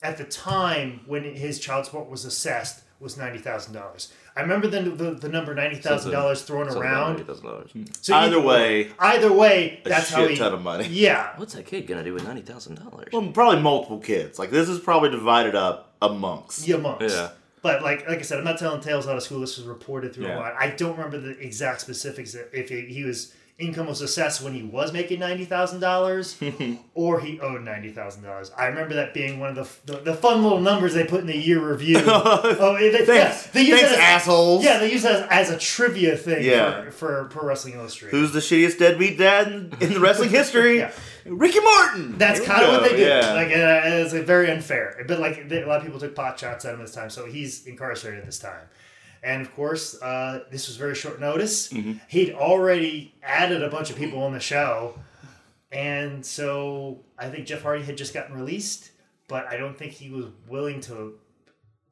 at the time when his child support was assessed was ninety thousand dollars. I remember the, the, the number ninety thousand dollars thrown around. $1,000. Hmm. So Either either way, either way, a that's shit how he. ton of money. Yeah, What's that kid gonna do with ninety thousand dollars? Well, probably multiple kids. Like this is probably divided up amongst. yeah, months. Yeah. But like like I said, I'm not telling tales out of school. This was reported through Yeah. a lot. I don't remember the exact specifics. If he, he was income was assessed when he was making ninety thousand dollars, or he owed ninety thousand dollars. I remember that being one of the, the the fun little numbers they put in the year review. oh, they, Thanks, yeah, they use thanks, as, assholes. Yeah, they use it as, as a trivia thing Yeah. for, for Pro Wrestling Illustrated. Who's the shittiest deadbeat dad in, in the wrestling history? Yeah. Ricky Morton. That's kind of what they did. Yeah. Like, uh, it's like, very unfair. But like they, a lot of people took pot shots at him this time, so he's incarcerated this time. And of course, uh, this was very short notice. He'd already added a bunch of people on the show, and so I think Jeff Hardy had just gotten released, but I don't think he was willing to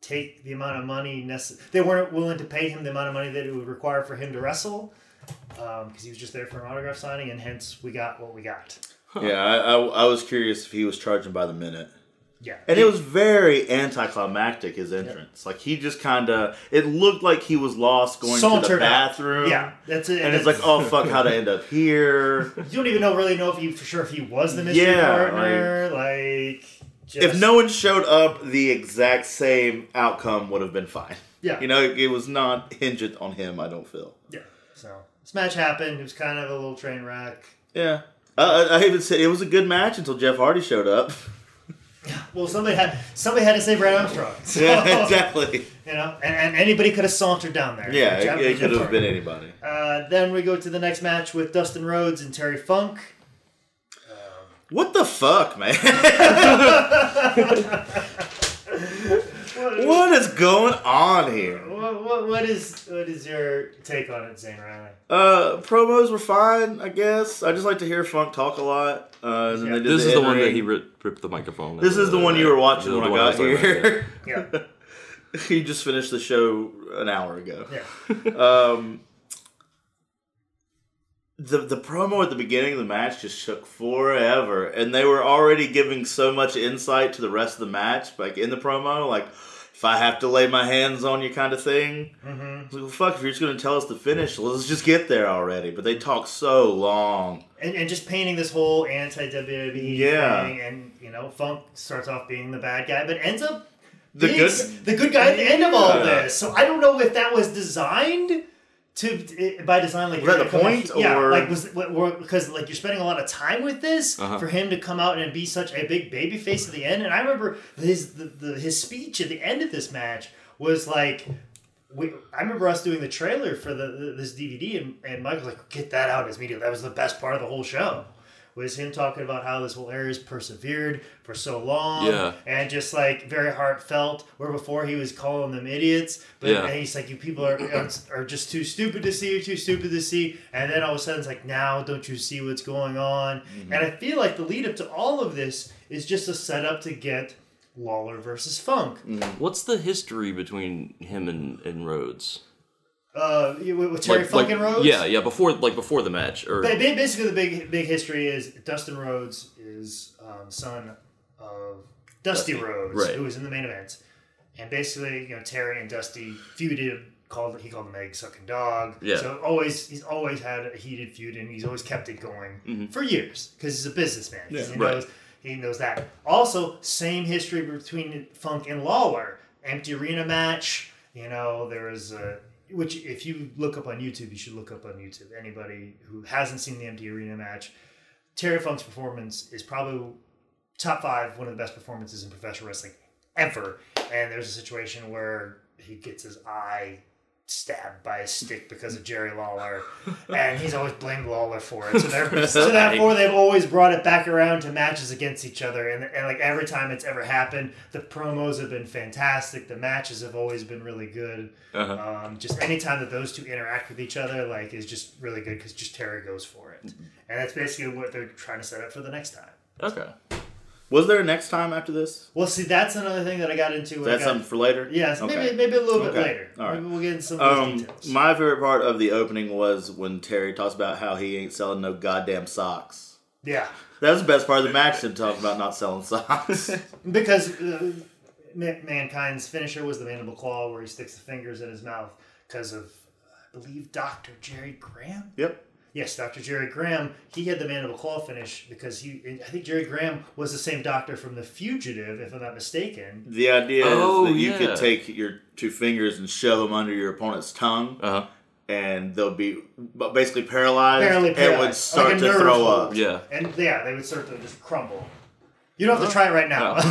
take the amount of money necessary. They weren't willing to pay him the amount of money that it would require for him to wrestle. Because he was just there for an autograph signing, and hence we got what we got. yeah, I, I, I was curious if he was charging by the minute. Yeah, And it was very anticlimactic, his entrance. Like, he just kind of, it looked like he was lost going to the Sauntered out. bathroom. Yeah, that's it. And it's like, oh, fuck, how'd I end up here? you don't even know really know if he for sure if he was the mystery Yeah, partner. Like, just, if no one showed up, the exact same outcome would have been fine. Yeah. You know, it was not hinged on him. I don't feel. yeah. So this match happened. It was kind of a little train wreck. Yeah. Uh, I I even said it was a good match until Jeff Hardy showed up. Yeah, well, somebody had somebody had to say Brad Armstrong. So, yeah, exactly. You know, and, and anybody could have sauntered down there. Yeah, it, it could have been anybody. Uh, then we go to the next match with Dustin Rhodes and Terry Funk. What the fuck, man? What is going on here? What, what, what is what is your take on it, Zane Riley? Uh, promos were fine, I guess. I just like to hear Funk talk a lot. Uh, and Yeah. they did This is the one that he ripped, ripped the microphone. This is the one you were watching when I got was talking about, here. Yeah, he just finished the show an hour ago. yeah. Um, the the promo at the beginning of the match just took forever, and they were already giving so much insight to the rest of the match, like in the promo, like if I have to lay my hands on you, kind of thing. hmm It's like, well, fuck, if you're just gonna tell us the finish, let's just get there already. But they talk so long. And, and just painting this whole anti WWE Yeah. thing, and you know, Funk starts off being the bad guy, but ends up The being good- the good guy at the end of all Yeah. this. So I don't know if that was designed to by design, like Was that the point, in- yeah, or- like was because like you're spending a lot of time with this Uh-huh. for him to come out and be such a big baby face at the end. And I remember his the, the his speech at the end of this match was like. We, I remember us doing the trailer for the, the this DVD, and, and Michael's like, "Get that out as media." That was the best part of the whole show, was him talking about how this whole area's persevered for so long, Yeah. and just like very heartfelt. Where before he was calling them idiots, but Yeah. and he's like, "You people are are- are just too stupid to see, you're too stupid to see," and then all of a sudden it's like, "Now don't you see what's going on?" Mm-hmm. And I feel like the lead up to all of this is just a setup to get Lawler versus Funk. Mm-hmm. What's the history between him and, and Rhodes? Uh, with with Terry Like- Funk like- and Rhodes. Yeah, yeah. Before like before the match, or Ba- ba- Basically, the big big history is Dustin Rhodes is um, son of Dusty, Dusty, Rhodes, right. who was in the main event, and basically, you know, Terry and Dusty feuded. Called he called him egg sucking dog. Yeah. So always he's always had a heated feud, and he's always kept it going Mhm. for years because he's a businessman. Yeah. he Right. knows he knows that. Also, same history between Funk and Lawler. Empty arena match. You know, there was a which if you look up on YouTube, you should look up on YouTube. Anybody who hasn't seen the empty arena match, Terry Funk's performance is probably top five, one of the best performances in professional wrestling ever. And there's a situation where he gets his eye stabbed by a stick because of Jerry Lawler, and he's always blamed Lawler for it. So, so therefore, they've always brought it back around to matches against each other, and, and like every time it's ever happened, the promos have been fantastic. The matches have always been really good. uh Um, just anytime that those two interact with each other, like is just really good because just Terry goes for it, Mm-hmm. and that's basically what they're trying to set up for the next time. okay. Was there a next time after this? Well, see, that's another thing that I got into. Is that got- something for later? Yes, Okay. maybe maybe a little bit later. All right. Maybe we'll get into some of those Um, details. my favorite part of the opening was when Terry talks about how he ain't selling no goddamn socks. yeah, That was the best part of the match. Him talking about not selling socks. because uh, mankind's finisher was the mandible claw, where he sticks the fingers in his mouth because of, I believe, Doctor Jerry Graham. yep. Yes, Dr. Jerry Graham. He had the mandible claw finish because he. I think Jerry Graham was the same doctor from The Fugitive, if I'm not mistaken. The idea Oh, is that you could take your two fingers and shove them under your opponent's tongue, Uh huh. and they'll be basically paralyzed, Barely and would start like to throw hold. up. Yeah. And yeah, they would start to just crumble. You don't have to try it right now.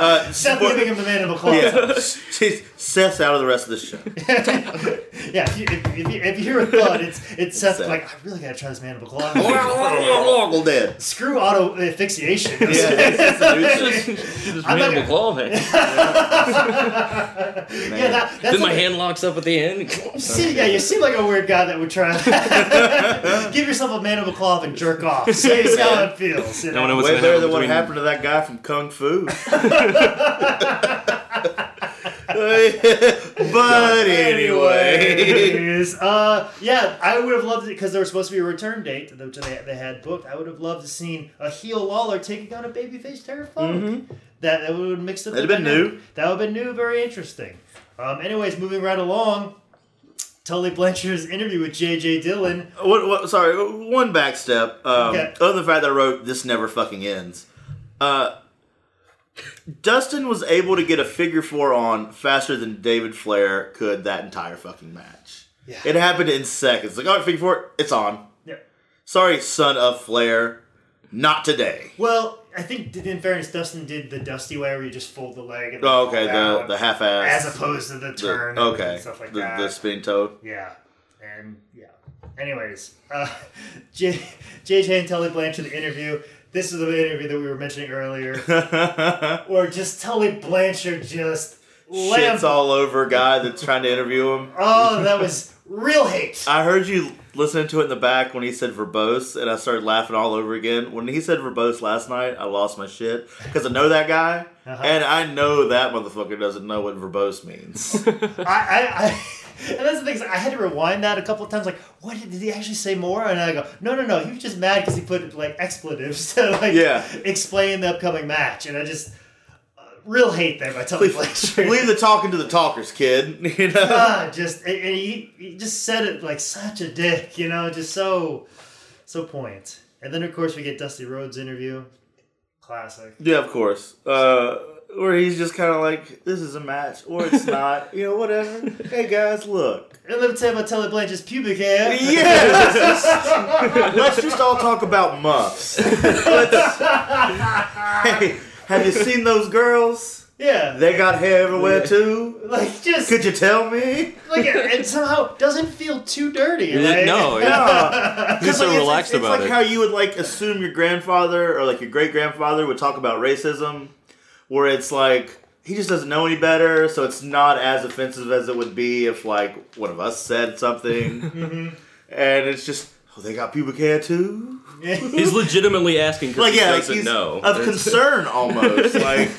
Uh, Seth spo- giving him the mandible claw. yeah, Seth's out of the rest of the show. yeah, if you, if, if, you, if you hear a thud, it's it's Seth Seth. like I really gotta try this mandible claw. Well, dead. Screw auto asphyxiation. Yeah, it's a new thing. This I'm not mandible claw, man. yeah, that, that's then my what- hand locks up at the end. See, yeah, you seem like a weird guy that would try. Give yourself a mandible claw and jerk off. See, see how it feels. You No one knows what's Way gonna better than what between- happened to that guy from Kung Fu. but anyway, Anyways, uh, yeah, I would have loved it because there was supposed to be a return date, which they, they had booked. I would have loved to seen a heel Lawler taking on a babyface Terry Funk. That that would have mixed up. That'd have been new. That would have been new, very interesting. Um, anyways, moving right along, Tully Blanchard's interview with J.J. Dillon. what, what, sorry, one back step. Um, Okay. Other than the fact that I wrote "This never fucking ends," uh, Dustin was able to get a figure four on faster than David Flair could that entire fucking match. Yeah. It happened in seconds. Like, oh, figure four, it's on. Yeah. Sorry, son of Flair, not today. Well, I think in fairness, Dustin did the Dusty way where you just fold the leg and Oh, okay, the the half ass. as opposed to the the, turn. okay, and stuff like the, that. the spinning toe. Yeah, and yeah. Anyways, uh, J- JJ and Tully Blanchard in the interview. This is the interview that we were mentioning earlier, where just Tully Blanchard just Shits lamb. all over guy that's trying to interview him. Oh, that was real hate. I heard you listening to it in the back when he said verbose, and I started laughing all over again. When he said verbose last night, I lost my shit because I know that guy, Uh-huh. and I know that motherfucker doesn't know what verbose means. I, I, I and that's the thing. I had to rewind that a couple of times. Like, what did, did he actually say more? And I go, no, no, no. He was just mad because he put like expletives to like Yeah. explain the upcoming match, and I just uh, real hate there by Tully leave, leave the talking to the talkers, kid. You know. Ah, just and and he, he just said it like such a dick, you know, just so so point. And then of course we get Dusty Rhodes interview, classic. Yeah, of course. Uh, where he's just kind of like, "This is a match, or it's not." you know, whatever. Hey guys, look. And let me tell you about Tully Blanchard's pubic hair. Yeah, let's just, all talk about muffs. Let's- hey, have you seen those girls? Yeah, They got hair everywhere too. like just Could you tell me? like and somehow doesn't feel too dirty. Yeah, no, yeah. He's so like, it's- relaxed it's, it's about like it. how you would like assume your grandfather or like your great grandfather would talk about racism, where it's like he just doesn't know any better, so it's not as offensive as it would be if like one of us said something, Mm-hmm. and it's just oh they got pubic hair too. He's legitimately asking because Like he yeah, like doesn't he's know. of concern almost. like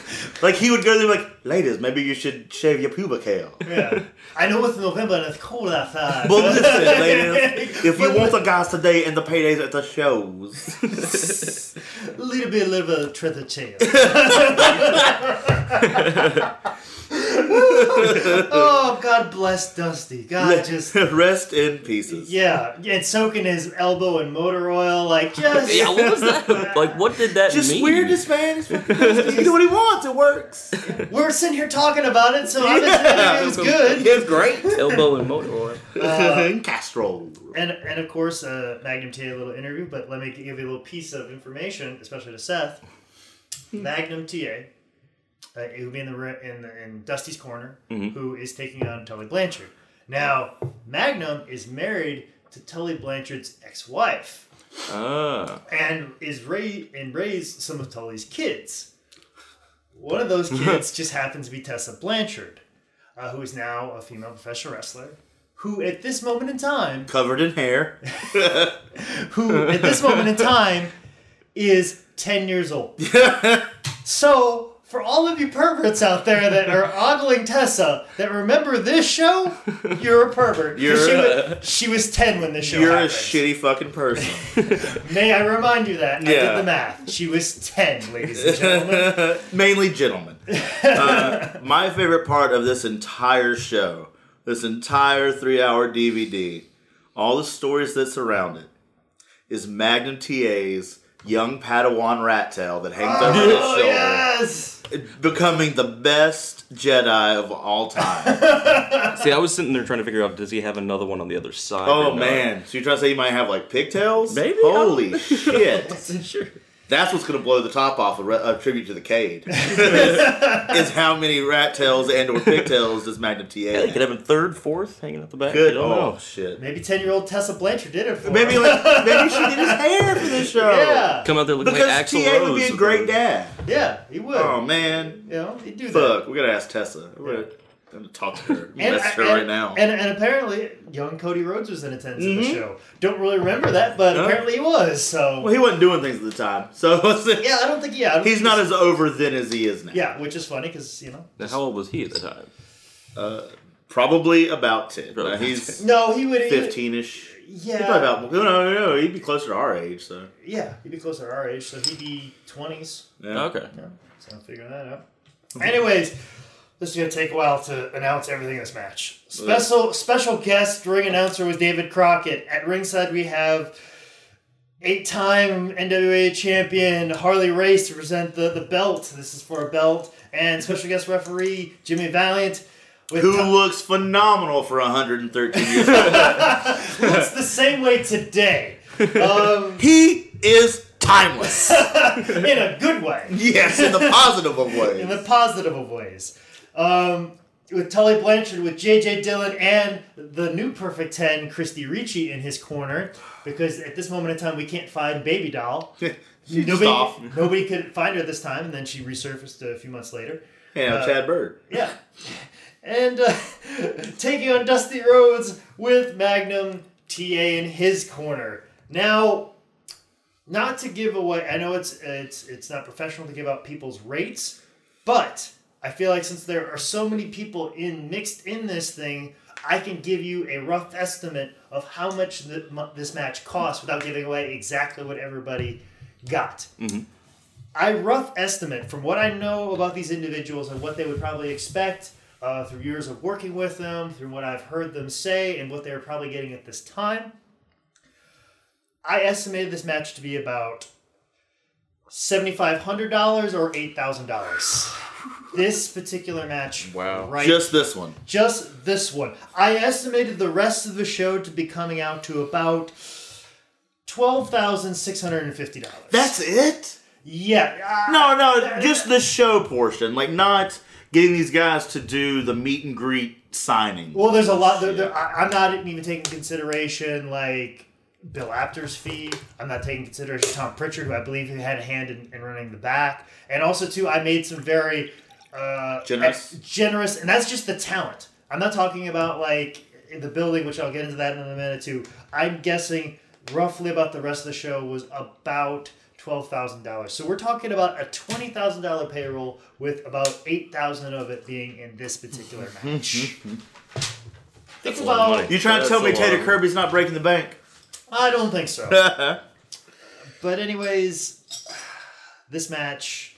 like he would go there like, ladies, maybe you should shave your pubic hair. yeah. I know it's November and it's cold outside. But listen, ladies, if you want the guys today and the paydays at the shows, a little bit, a little bit of truth of chill. oh, God bless Dusty. God, just rest in pieces. yeah, and soaking his elbow in motor oil, like just yeah, what was that? Like, what did that Just mean? weirdest man. He's fucking. He do what he wants. It works. We're sitting here talking about it, so obviously it was good. It was great. Elbow and motor oil. Castrol. And and of course, uh, Magnum TA a little interview, but let me give you a little piece of information, especially to Seth. Magnum TA, uh, it would be in the in the, in Dusty's corner, who is taking on Tully Blanchard. Now, Magnum is married to Tully Blanchard's ex-wife, Ah. and is raised and raised some of Tully's kids. One of those kids just happens to be Tessa Blanchard, uh, who is now a female professional wrestler. Who, at this moment in time, Covered in hair. who at this moment in time is 10 years old. So, for all of you perverts out there that are ogling Tessa that remember this show, you're a pervert. You're she, a- was, she was 10 when this show You're a shitty fucking person. May I remind you that? I did the math. She was 10, ladies and gentlemen. Mainly gentlemen. Uh, my favorite part of this entire show, this entire three hour DVD, all the stories that surround it, is Magnum TA's young Padawan rat tail that hangs over his oh, shoulder. yes! Becoming the best Jedi of all time. See, I was sitting there trying to figure out does he have another one on the other side? Oh man. So you're trying to say you might have like pigtails? Maybe. Holy shit. Wasn't sure. That's what's going to blow the top off a, re- a tribute to the Cade. is how many rat tails and or pigtails does Magnum TA Yeah, you could have a third, fourth hanging out the back. Good. Oh know. shit. Maybe 10 year old Tessa Blanchard did it for Maybe him. like maybe she did his hair for this show. Yeah. Come out there looking Because like Axl TA Rose. would be a great dad. Yeah, he would. Oh man. You know, he'd do that. Fuck. We gotta ask Tessa. We're gonna, gonna talk to her. And, her and- right now. And, and apparently, young Cody Rhodes was in attendance at the Mhm. show. Don't really remember that, but Huh? apparently he was. So well, he wasn't doing things at the time, so yeah, I don't think yeah. Don't he's think not he's- as over then as he is now. yeah, which is funny because you know. Now, how old was he at the time? Uh, probably about ten. Probably Now, he's No, he would. he would- fifteen-ish. Yeah. He's probably about. No, no, no. He'd be closer to our age. So. Yeah, he'd be closer to our age, so he'd be twenties. Yeah. Okay. Yeah, so I'm figuring that out. Anyways, this is gonna take a while to announce everything in this match. Special special guest ring announcer was David Crockett. At ringside we have eight-time NWA champion Harley Race to present the, the belt. This is for a belt. And special guest referee Jimmy Valiant. With Who Tom- looks phenomenal for 113 years old. looks the same way today. Um, he is timeless. in a good way. yes, in the positive of ways. in the positive of ways. Um, with Tully Blanchard, with J.J. Dillon, and the new Perfect 10, Christy Ricci, in his corner. Because at this moment in time, we can't find Baby Doll. Nobody, off. nobody could find her this time, and then she resurfaced a few months later. Yeah, Uh, Chad Bird. Yeah. And uh, taking on Dusty Rhodes with Magnum TA in his corner. Now, not to give away, I know it's it's it's not professional to give out people's rates, but I feel like since there are so many people in mixed in this thing, I can give you a rough estimate of how much the, this match cost without giving away exactly what everybody got. I rough estimate from what I know about these individuals and what they would probably expect uh, through years of working with them, through what I've heard them say, and what they're probably getting at this time. I estimated this match to be about $7,500 or $8,000. This particular match, Wow. right? Just this one. just this one. I estimated the rest of the show to be coming out to about twelve thousand six hundred and fifty dollars. That's it? yeah. uh, No, no, just the show portion. Like, not getting these guys to do the meet and greet signing. Well, there's a lot. There, there, I, I'm not even taking consideration like Bill Apter's fee. I'm not taking consideration Tom Prichard, who I believe who had a hand in, in running the back, and also too, I made some very uh, Generous. generous, and that's just the talent. I'm not talking about like in the building, which I'll get into that in a minute too. I'm guessing roughly about the rest of the show was about twelve thousand dollars. So we're talking about a twenty thousand dollar payroll with about eight thousand of it being in this particular match. That's Think a about. You trying to tell me a Tater Kirby's not breaking the bank? I don't think so. But anyways, this match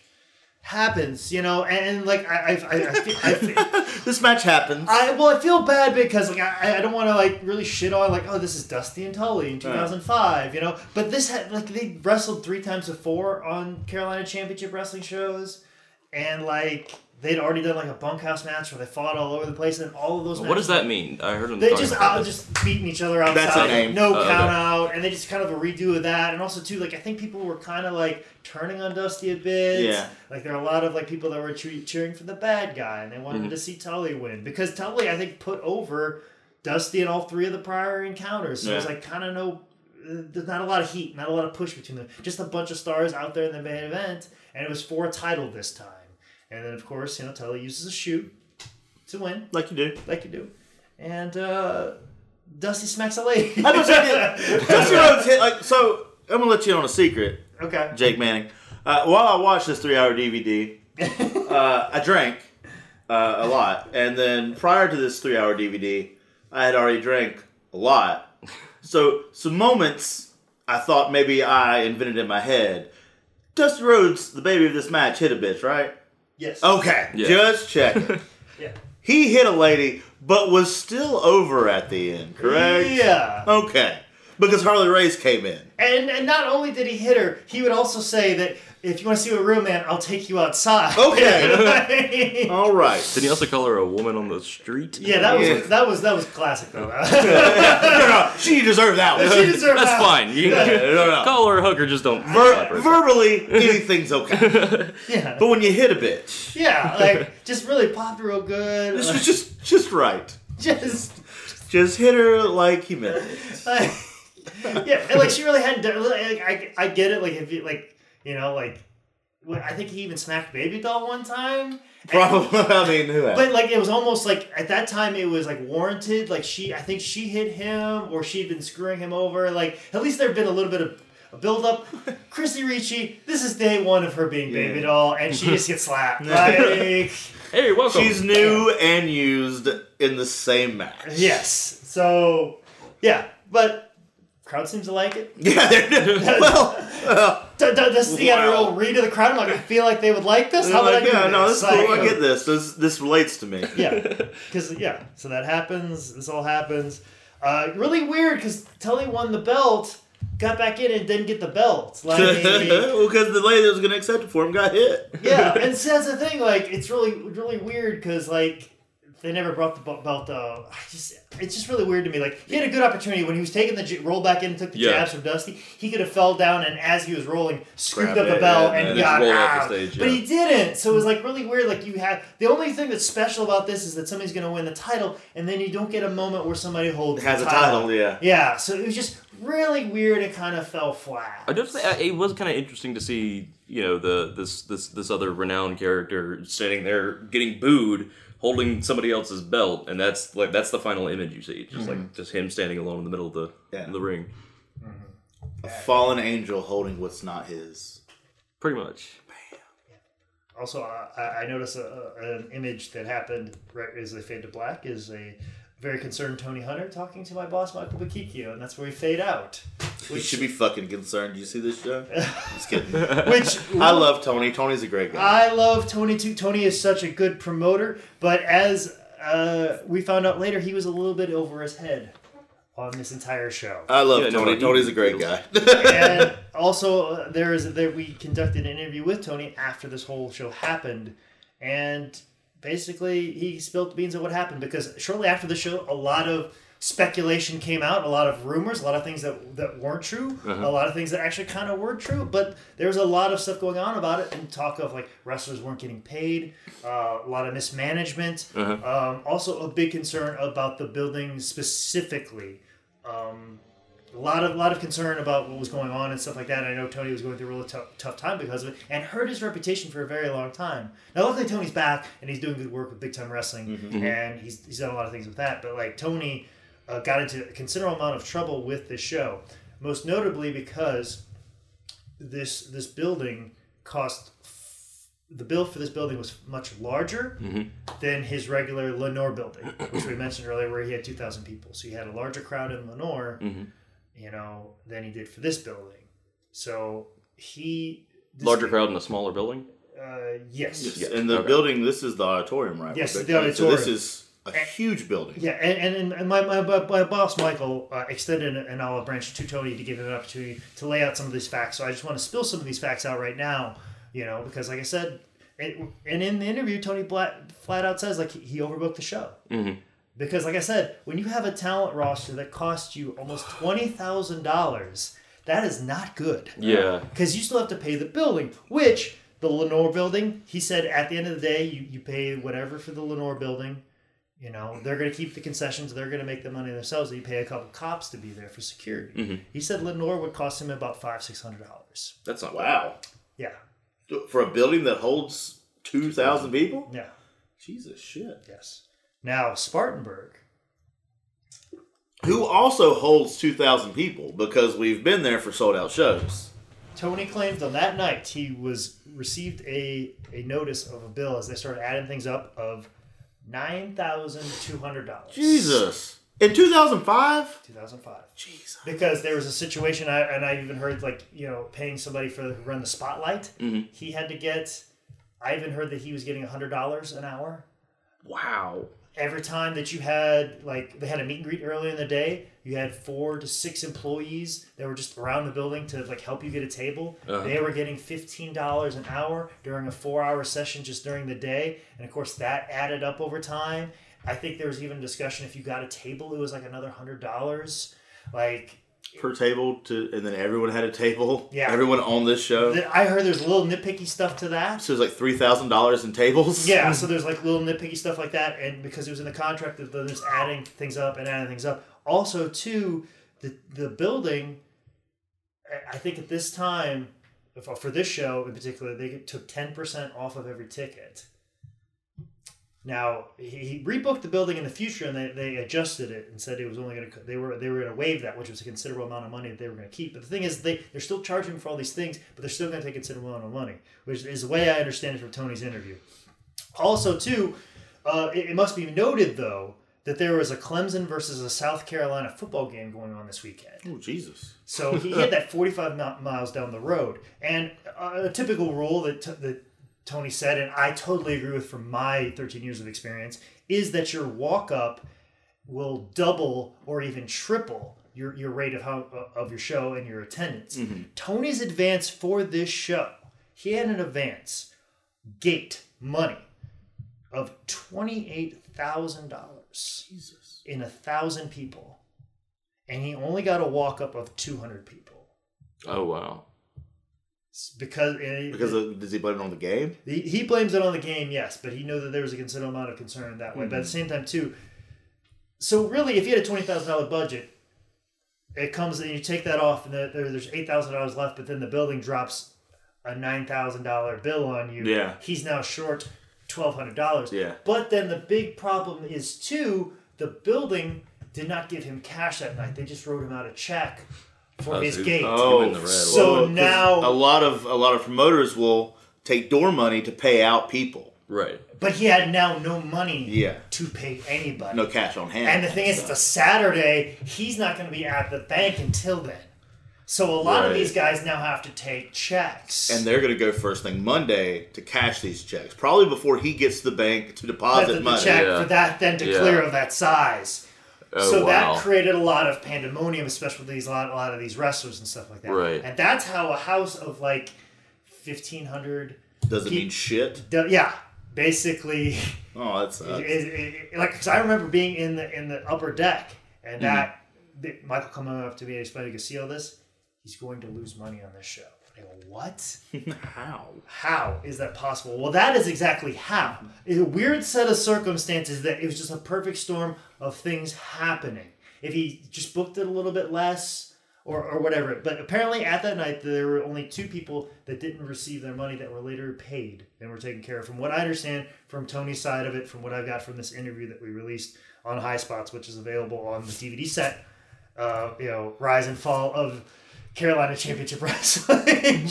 happens, you know, and like I, I, I, I, feel, I, feel, this match happens. I well, I feel bad because like I, I don't want to like really shit on like oh this is Dusty and Tully in 2005, you know, but this had like they wrestled three times before on Carolina Championship Wrestling shows, and like they'd already done like a bunkhouse match where they fought all over the place, and all of those. What does that mean? I heard them They talking just about out, just beating each other outside. That's a name. No okay. count out, and they just kind of a redo of that. And also too, like I think people were kind of like turning on Dusty a bit. Yeah. Like there are a lot of like people that were che- cheering for the bad guy, and they wanted Mm-hmm. to see Tully win because Tully I think put over Dusty in all three of the prior encounters. So it was like kind of no. uh, There's not a lot of heat, not a lot of push between them. Just a bunch of stars out there in the main event, and it was for a title this time. And then of course, you know, Tully uses a shoot to win like you do. like you do. And uh, Dusty smacks a lady. I was saying, Dusty Rhodes hit, like, so I'm going to let you in on a secret, okay. Jake Manning. Uh, while I watched this three hour DVD, uh, I drank uh, a lot. And then prior to this three hour DVD, I had already drank a lot. So, some moments I thought maybe I invented in my head. Dusty Rhodes, the baby of this match, hit a bitch, right? Yes. Okay, Yeah. just check. Yeah. he hit a lady, but was still over at the end, correct? Yeah. Okay. Because Harley Race came in. And and not only did he hit her, he would also say that if you want to see a real man, I'll take you outside. Okay. All right. Did he also call her a woman on the street? yeah, that was Yeah. that was that was classic though. No, no, she deserved that one. she deserved That's that. fine. You can no, no. call her a hooker, just don't. Ver- her. verbally, anything's okay. Yeah. But when you hit a bitch, Yeah, like just really popped real good. this like, was just just right. just Just hit her like he meant it. like, yeah, and like she really hadn't done. Like, I I get it. Like if you like you know like. I think he even smacked Baby Doll one time. Probably. I mean, who has? But like it was almost like at that time it was like warranted. Like she, I think she hit him or she'd been screwing him over. Like at least there'd been a little bit of a build up. Chrissy Ricci, this is day one of her being baby doll, and she just gets slapped. Like Hey, welcome. She's new and used in the same match. yes, so yeah, but crowd seems to like it. Yeah, they're, well, uh, D- d- This he got a Wow. real read of the crowd. I'm like, I feel like they would like this. How would like, I do yeah, this? no, this is Like, cool. I get this. This this relates to me. yeah, because yeah, so that happens. This all happens. Uh, really weird because Tully won the belt, got back in and didn't get the belt. Like, well, because the lady that was going to accept it for him got hit. yeah, and so that's the thing. Like, it's really, really weird because like they never brought the belt. belt uh, I just, it's just really weird to me. Like, he had a good opportunity when he was taking the j- roll back in and took the Yeah. jabs from Dusty. He could have fell down and as he was rolling, scooped Grab up the it, belt yeah, and and just got off out. stage, But he didn't. So it was like really weird. Like you have the only thing that's special about this is that somebody's going to win the title, and then you don't get a moment where somebody holds Has the a title, yeah. Yeah. So it was just really weird. It kind of fell flat. I just have say, uh, it was kind of interesting to see, you know, the this this this other renowned character standing there getting booed, holding somebody else's belt, and that's like that's the final image you see, just like just him standing alone in the middle of the Yeah. the ring, A fallen angel holding what's not his. pretty much. Also, uh, I, I noticed a, a, an image that happened right as they fade to black is a very concerned Tony Hunter talking to my boss Michael Bochicchio, and that's where we fade out. You should be fucking concerned. Do you see this show? Just kidding. Which I love Tony. Tony's a great guy. I love Tony too. Tony is such a good promoter, but as uh, we found out later, he was a little bit over his head on this entire show. I love Yeah, no, Tony. he- Tony's a great guy. and also, uh, there is there we conducted an interview with Tony after this whole show happened, and basically he spilled the beans of what happened because shortly after the show, a lot of speculation came out, a lot of rumors, a lot of things that that weren't true, a lot of things that actually kind of were true, but there was a lot of stuff going on about it and talk of like wrestlers weren't getting paid, uh, a lot of mismanagement, um, also a big concern about the building specifically. Um, a lot of lot of concern about what was going on and stuff like that. And I know Tony was going through a really tough, tough time because of it, and hurt his reputation for a very long time. Now, luckily, Tony's back and he's doing good work with Big Time Wrestling, and he's he's done a lot of things with that. But like Tony uh, got into a considerable amount of trouble with this show, most notably because this this building cost. The bill for this building was much larger than his regular Lenoir building, which we mentioned earlier, where he had 2,000 people. So he had a larger crowd in Lenoir, you know, than he did for this building. So he this- Larger crowd in a smaller building. Uh, yes. Yeah. In the Okay. building, this is the auditorium, right? Yes, Rebecca? the So this auditorium. is a huge building. Yeah, and, and, and my, my, my, my boss Michael uh, extended an olive branch to Tony to give him an opportunity to lay out some of these facts. So I just want to spill some of these facts out right now, you know, because like I said, it, and in the interview, Tony flat, flat out says like he, he overbooked the show. Mhm. Because like I said, when you have a talent roster that costs you almost twenty thousand dollars, that is not good. Yeah. because you still have to pay the building, which the Lenoir building, he said at the end of the day, you, you pay whatever for the Lenoir building. You know, they're going to keep the concessions, they're going to make the money themselves. You pay a couple cops to be there for security. Mm-hmm. He said Lenoir would cost him about five, six hundred dollars. That's not Wow. Yeah, For a building that holds 2,000 people? yeah, Jesus shit. yes. Now Spartanburg, Who also holds 2,000 people because we've been there for sold out shows. Tony claims on that night he was received a a notice of a bill as they started adding things up of nine thousand two hundred dollars. Jesus. In 2005? two thousand five. Jesus. because there was a situation I, and I even heard like you know paying somebody for to run the spotlight. Mhm. He had to get. I even heard that he was getting hundred dollars an hour Wow. every time that you had like they had a meet and greet early in the day. You had four to six employees that were just around the building to like help you get a table. Uh-huh. They were getting fifteen dollars an hour during a four-hour session just during the day, and of course that added up over time. I think there was even discussion if you got a table, it was like another hundred dollars. Like Per table to, and then everyone had a table. Yeah. Everyone on this show. I heard there's a little nitpicky stuff to that. So it's like $3,000 in tables? Yeah, so there's like little nitpicky stuff like that, and because it was in the contract, that they're just adding things up and adding things up. Also, too, the the building. I- think at this time, for this show in particular, they took ten percent off of every ticket. Now he he rebooked the building in the future, and they, they adjusted it and said it was only going to they were they were going to waive that, which was a considerable amount of money that they were going to keep. But the thing is, they they're still charging for all these things, but they're still going to take a considerable amount of money, which is the way I understand it from Tony's interview. Also, too, uh, it, it must be noted though that there was a Clemson versus a South Carolina football game going on this weekend. Oh, Jesus. So he hit that 45 miles down the road. And a, a typical rule that, t- that Tony said, and I totally agree with from my 13 years of experience, is that your walk up will double or even triple your, your rate of, how, of your show and your attendance. Mm-hmm. Tony's advance for this show, he had an advance, gate money of $28,000 hours Jesus. in a thousand people, and he only got a walk up of two hundred people. Oh wow! Because it, because eh, of, does he blame it on the game? He, he blames it on the game, yes, but he knew that there was a considerable amount of concern that way. Mm-hmm. But at the hmm. same time, too. So really, if you had a twenty thousand dollar budget, it comes and you take that off, and there's eight thousand dollars left. But then the building drops a nine thousand dollar bill on you. Yeah, he's now short twelve hundred dollars. Yeah. but then the big problem is too the building did not give him cash that night. They just wrote him out a check for Oh, his so he- gate. oh. in the red. Oh. So Well, 'cause now- a lot of a lot of promoters will take door money to pay out people. Right. But he had now no money Yeah. to pay anybody. No cash on hand. And the thing is, it's a Saturday. He's not going to be at the bank until then. So a lot of these guys now have to take checks. and they're going to go first thing Monday to cash these checks, probably before he gets to the bank to deposit the, the money. check Yeah. for that then to Yeah. clear of that size. Oh so wow. that created a lot of pandemonium, especially with these a lot, a lot of these wrestlers and stuff like that. Right. And that's how a house of like fifteen hundred, Doesn't He- mean shit. yeah, basically. Oh, that's uh, like because I remember being in the in the upper deck and Mm-hmm. that Michael coming up to me and explaining to see all this, he's going to lose money on this show. I go, what? how. How is that possible? Well, that is exactly how. It's a weird set of circumstances that it was just a perfect storm of things happening. If he just booked it a little bit less or, or whatever. But apparently at that night, there were only two people that didn't receive their money that were later paid and were taken care of. From what I understand from Tony's side of it, from what I've got from this interview that we released on High Spots, which is available on the DVD set, uh, you know, Rise and Fall of Carolina Championship Wrestling,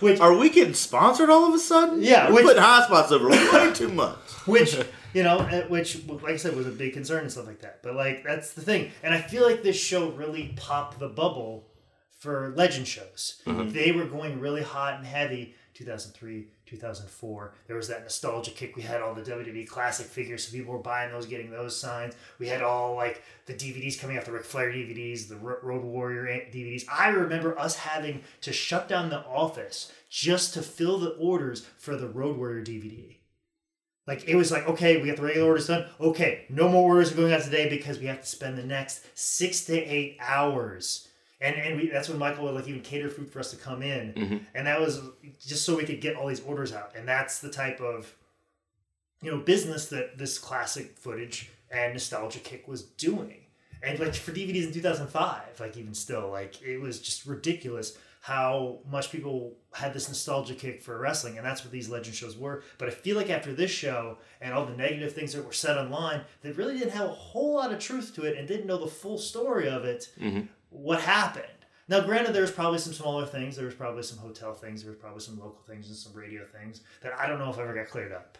which Are we getting sponsored all of a sudden? Yeah, We're which- putting high spots over way too much. which you know uh, which like i said was a big concern and stuff like that. But like that's the thing. And i feel like this show really popped the bubble for legend shows. They were going really hot and heavy 2003 2004 there was that nostalgia kick we had all the wwe classic figures so people were buying those getting those signs we had all like the dvds coming out the Ric Flair dvds the road warrior dvds i remember us having to shut down the office just to fill the orders for the road warrior dvd like it was like, okay, we got the regular orders done. Okay, no more orders are going out today because we have to spend the next six to eight hours. And and we, that's when Michael would like even cater food for us to come in, mm-hmm. and that was just so we could get all these orders out. And that's the type of you know business that this classic footage and nostalgia kick was doing. And like for DVDs in 2005, like even still, like it was just ridiculous how much people had this nostalgia kick for wrestling, and that's what these legend shows were. But I feel like after this show and all the negative things that were said online, they really didn't have a whole lot of truth to it and didn't know the full story of it. Mm-hmm. What happened? Now, granted, there was probably some smaller things. There was probably some hotel things. There was probably some local things and some radio things that I don't know if ever got cleared up.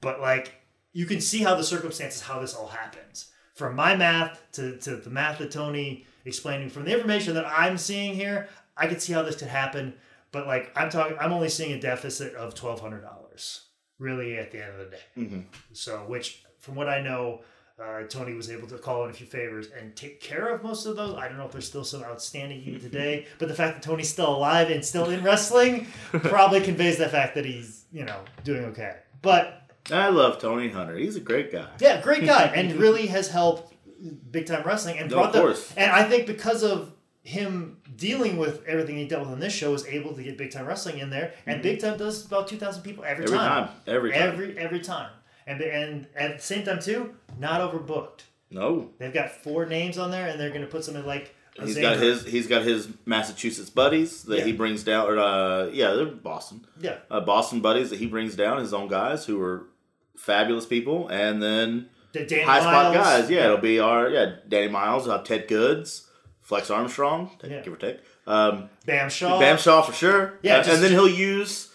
But like, you can see how the circumstances, how this all happens. From my math to, to the math that Tony explaining, from the information that I'm seeing here, I can see how this could happen. But like, I'm talking, I'm only seeing a deficit of twelve hundred dollars, really, at the end of the day. Mm-hmm. So, which, from what I know, uh, Tony was able to call in a few favors and take care of most of those. I don't know if there's still some outstanding even today, but the fact that Tony's still alive and still in wrestling probably conveys the fact that he's, you know, doing okay. But I love Tony Hunter. He's a great guy. yeah, great guy, and really has helped big time wrestling and No, brought of the. And I think because of him dealing with everything he dealt with on this show, was able to get big time wrestling in there, and big time does about two thousand people every, Every time. time. Every time. every every time, and and at the same time too, not overbooked. No. They've got four names on there, and they're going to put something like. He's got his he's got his Massachusetts buddies that he brings down or uh yeah, they're Boston. Yeah, Uh, Boston buddies that he brings down, his own guys who are fabulous people, and then the Dan high spot guys. Yeah, it'll be our yeah, Danny Miles, uh, Ted Goods, Flex Armstrong, Yeah. give or take. Um, Bam Shaw. Bam Shaw for sure. Yeah, Uh, just- and then he'll use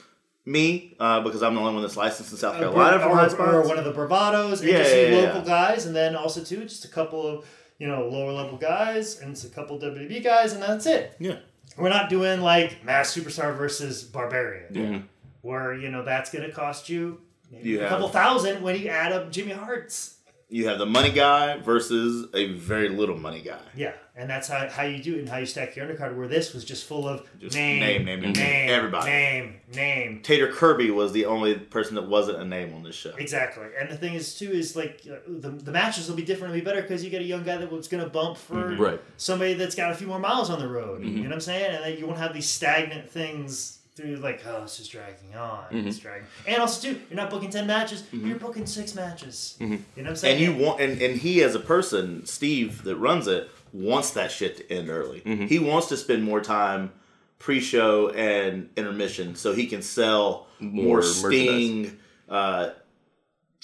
me uh, because I'm the only one that's licensed in South or, Carolina for high or, spots. or one of the bravados, and Yeah, just yeah, yeah, local yeah. guys, and then also too just a couple of you know lower level guys and just a couple WWE guys, and that's it. yeah, We're not doing like Masked Superstar versus Barbarian, Mhm. where you know that's going to cost you maybe You a couple thousand when you add up Jimmy Hart's you have the money guy versus a very little money guy. Yeah, and that's how, how you do it and how you stack your undercard. Where this was just full of Just name, name, name, name, name, everybody. name, name. Tater Kirby was the only person that wasn't a name on this show. Exactly, and the thing is too is like uh, the, the matches will be different, will be better because you get a young guy that was going to bump for Mm-hmm. Right. somebody that's got a few more miles on the road. You know what I'm saying? And then you won't have these stagnant things through like, oh, it's just dragging on, it's dragging. And also too, you're not booking ten matches, you're booking six matches. You know what I'm saying? And you want, and, and he as a person, Steve that runs it, wants that shit to end early. He wants to spend more time pre-show and intermission so he can sell more, More Sting uh,